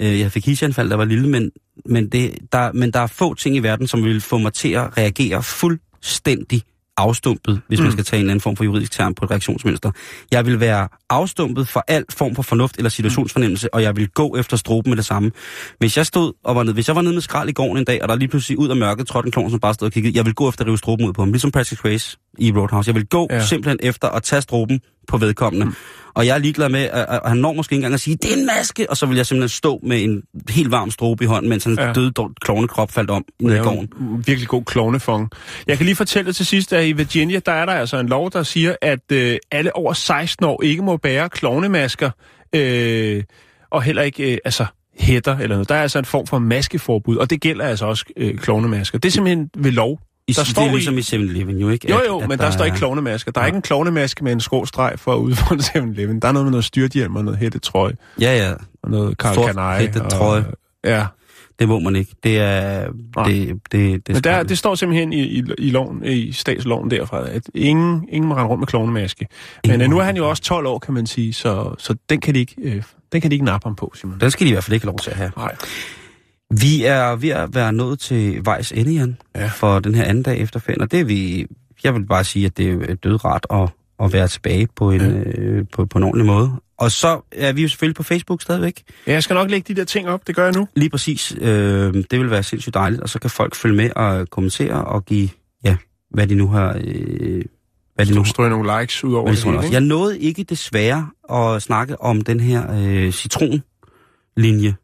Øh, Jeg fik hisanfald, der var lille, men, men, det, der, men der er få ting i verden, som vil få mig til at reagere fuldstændig afstumpet, hvis mm. man skal tage en anden form for juridisk term på et reaktionsmønster. Jeg vil være afstumpet for al form for fornuft eller situationsfornemmelse, og jeg vil gå efter stroben med det samme. Hvis jeg stod og var nede, hvis jeg var nede med skrald i gården en dag, og der lige pludselig ud af mørket trådte en klovn, som bare stod og kiggede, jeg vil gå efter at rive stroben ud på ham, ligesom Patrick Swayze i Roadhouse. Jeg vil gå ja. simpelthen efter at tage stroben på vedkommende. Mm. Og jeg er ligeglad med, at, at han når måske ikke engang at sige, det er en maske, og så vil jeg simpelthen stå med en helt varm strobe i hånden, mens han Ja. døde klovnekrop faldt om ned i gården. en virkelig god klovnefong. Jeg kan lige fortælle til sidst, at i Virginia, der er der altså en lov, der siger, at øh, alle over 16 år ikke må bære klovnemasker, øh, og heller ikke øh, altså, hætter eller noget. Der er altså en form for maskeforbud, og det gælder altså også øh, klovnemasker. Det er simpelthen ved lov. I, Der det står er ligesom i- i 7-Eleven jo, ikke? Jo At- jo, at men der, står ikke klovnemasker. Der er ikke en klovnemaske med en skråstreg for at udfordre 7-Eleven. Der er noget med noget styrthjelm og noget hættetrøje Ja, ja. og noget Karl Sort Kanai. hættetrøje. Og, ja, Det må man ikke. Det er... Nej. Det, det, det, men der, det står simpelthen i, i, i, loven, i statsloven derfra, at ingen, ingen må rende rundt med klovnemaske. Men øh, nu er han jo også 12 år, kan man sige, så, så den, kan de ikke, øh, den kan de ikke nappe ham på, Simon. Den skal de i hvert fald ikke have lov til at have. Nej. Vi er ved at være nået til vejs ende, Jan, Ja. for den her anden dag efter ferien. Og det er vi... Jeg vil bare sige, at det er dødret at, at være tilbage på en, Ja. øh, på, på en ordentlig måde. Og så er vi jo selvfølgelig på Facebook stadigvæk. Ja, jeg skal nok lægge de der ting op, det gør jeg nu. Lige præcis. Øh, det vil være sindssygt dejligt, og så kan folk følge med og kommentere og give, ja, hvad de nu har... Øh, hvad de nu Du strøger nogle likes ud over det hele? Jeg nåede ikke desværre at snakke om den her øh, citronlinje.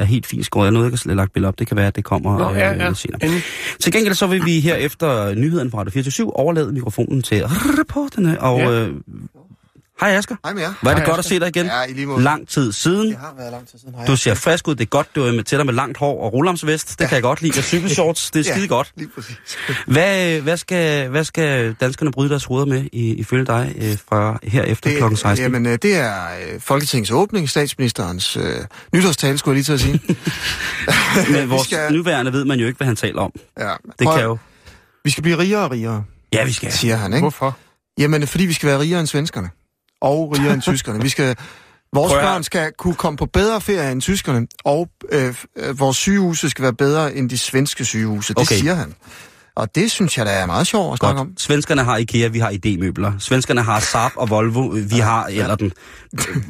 Er helt fint skåret. Jeg nåede ikke at lagt billede op. Det kan være, at det kommer Nå, øh, ja, ja. lidt senere. Endelig. Til gengæld så vil vi her efter nyheden fra Radio 24 overlade mikrofonen til reporterne. Og Ja. øh, hej Asger. Hej med jer. Er det Hej, godt at Asger. se dig igen. Ja, i lige måde. Lang tid siden. Det har været lang tid siden. Hej, Du ser frisk ud. Det er godt, du er med til dig med langt hår og rullamsvest. Det kan jeg godt lide. Og cykelshorts, det er Ja. skide godt. Lige præcis. Hvad, hvad, skal, hvad skal danskerne bryde deres hoveder med, i, ifølge dig, øh, fra her efter kl. 16? Jamen, øh, det er øh, Folketingets åbning, statsministerens øh, nytårstale, skulle jeg lige til at sige. Men vores skal- nuværende ved man jo ikke, hvad han taler om. ja. Det Prøv- kan jo... Vi skal blive rigere og rigere, Ja, vi skal. siger han, ikke? Hvorfor? Jamen, fordi vi skal være rigere end svenskerne. Og rigere end tyskerne. Vi skal Vores Prøv børn skal kunne komme på bedre ferie end tyskerne, og øh, øh, vores sygehuse skal være bedre end de svenske sygehuse. Det Okay. siger han. Og det synes jeg, der er meget sjovt at snakke om. Godt. Svenskerne har IKEA, vi har ID-møbler. Svenskerne har Saab og Volvo, vi har, eller den.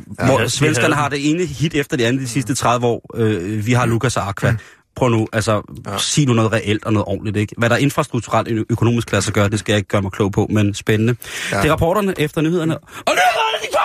Hvor, Ja, svenskerne har det ene hit efter det andet de sidste 30 år. Øh, vi har Lucas og Aqua. Prøv nu, altså, ja. sig nu noget reelt og noget ordentligt, ikke? Hvad der infrastrukturelt ø- økonomisk klasse gør, det skal jeg ikke gøre mig klog på, men spændende. Ja. Det er rapporterne efter nyhederne. Og nyhederne, de kommer!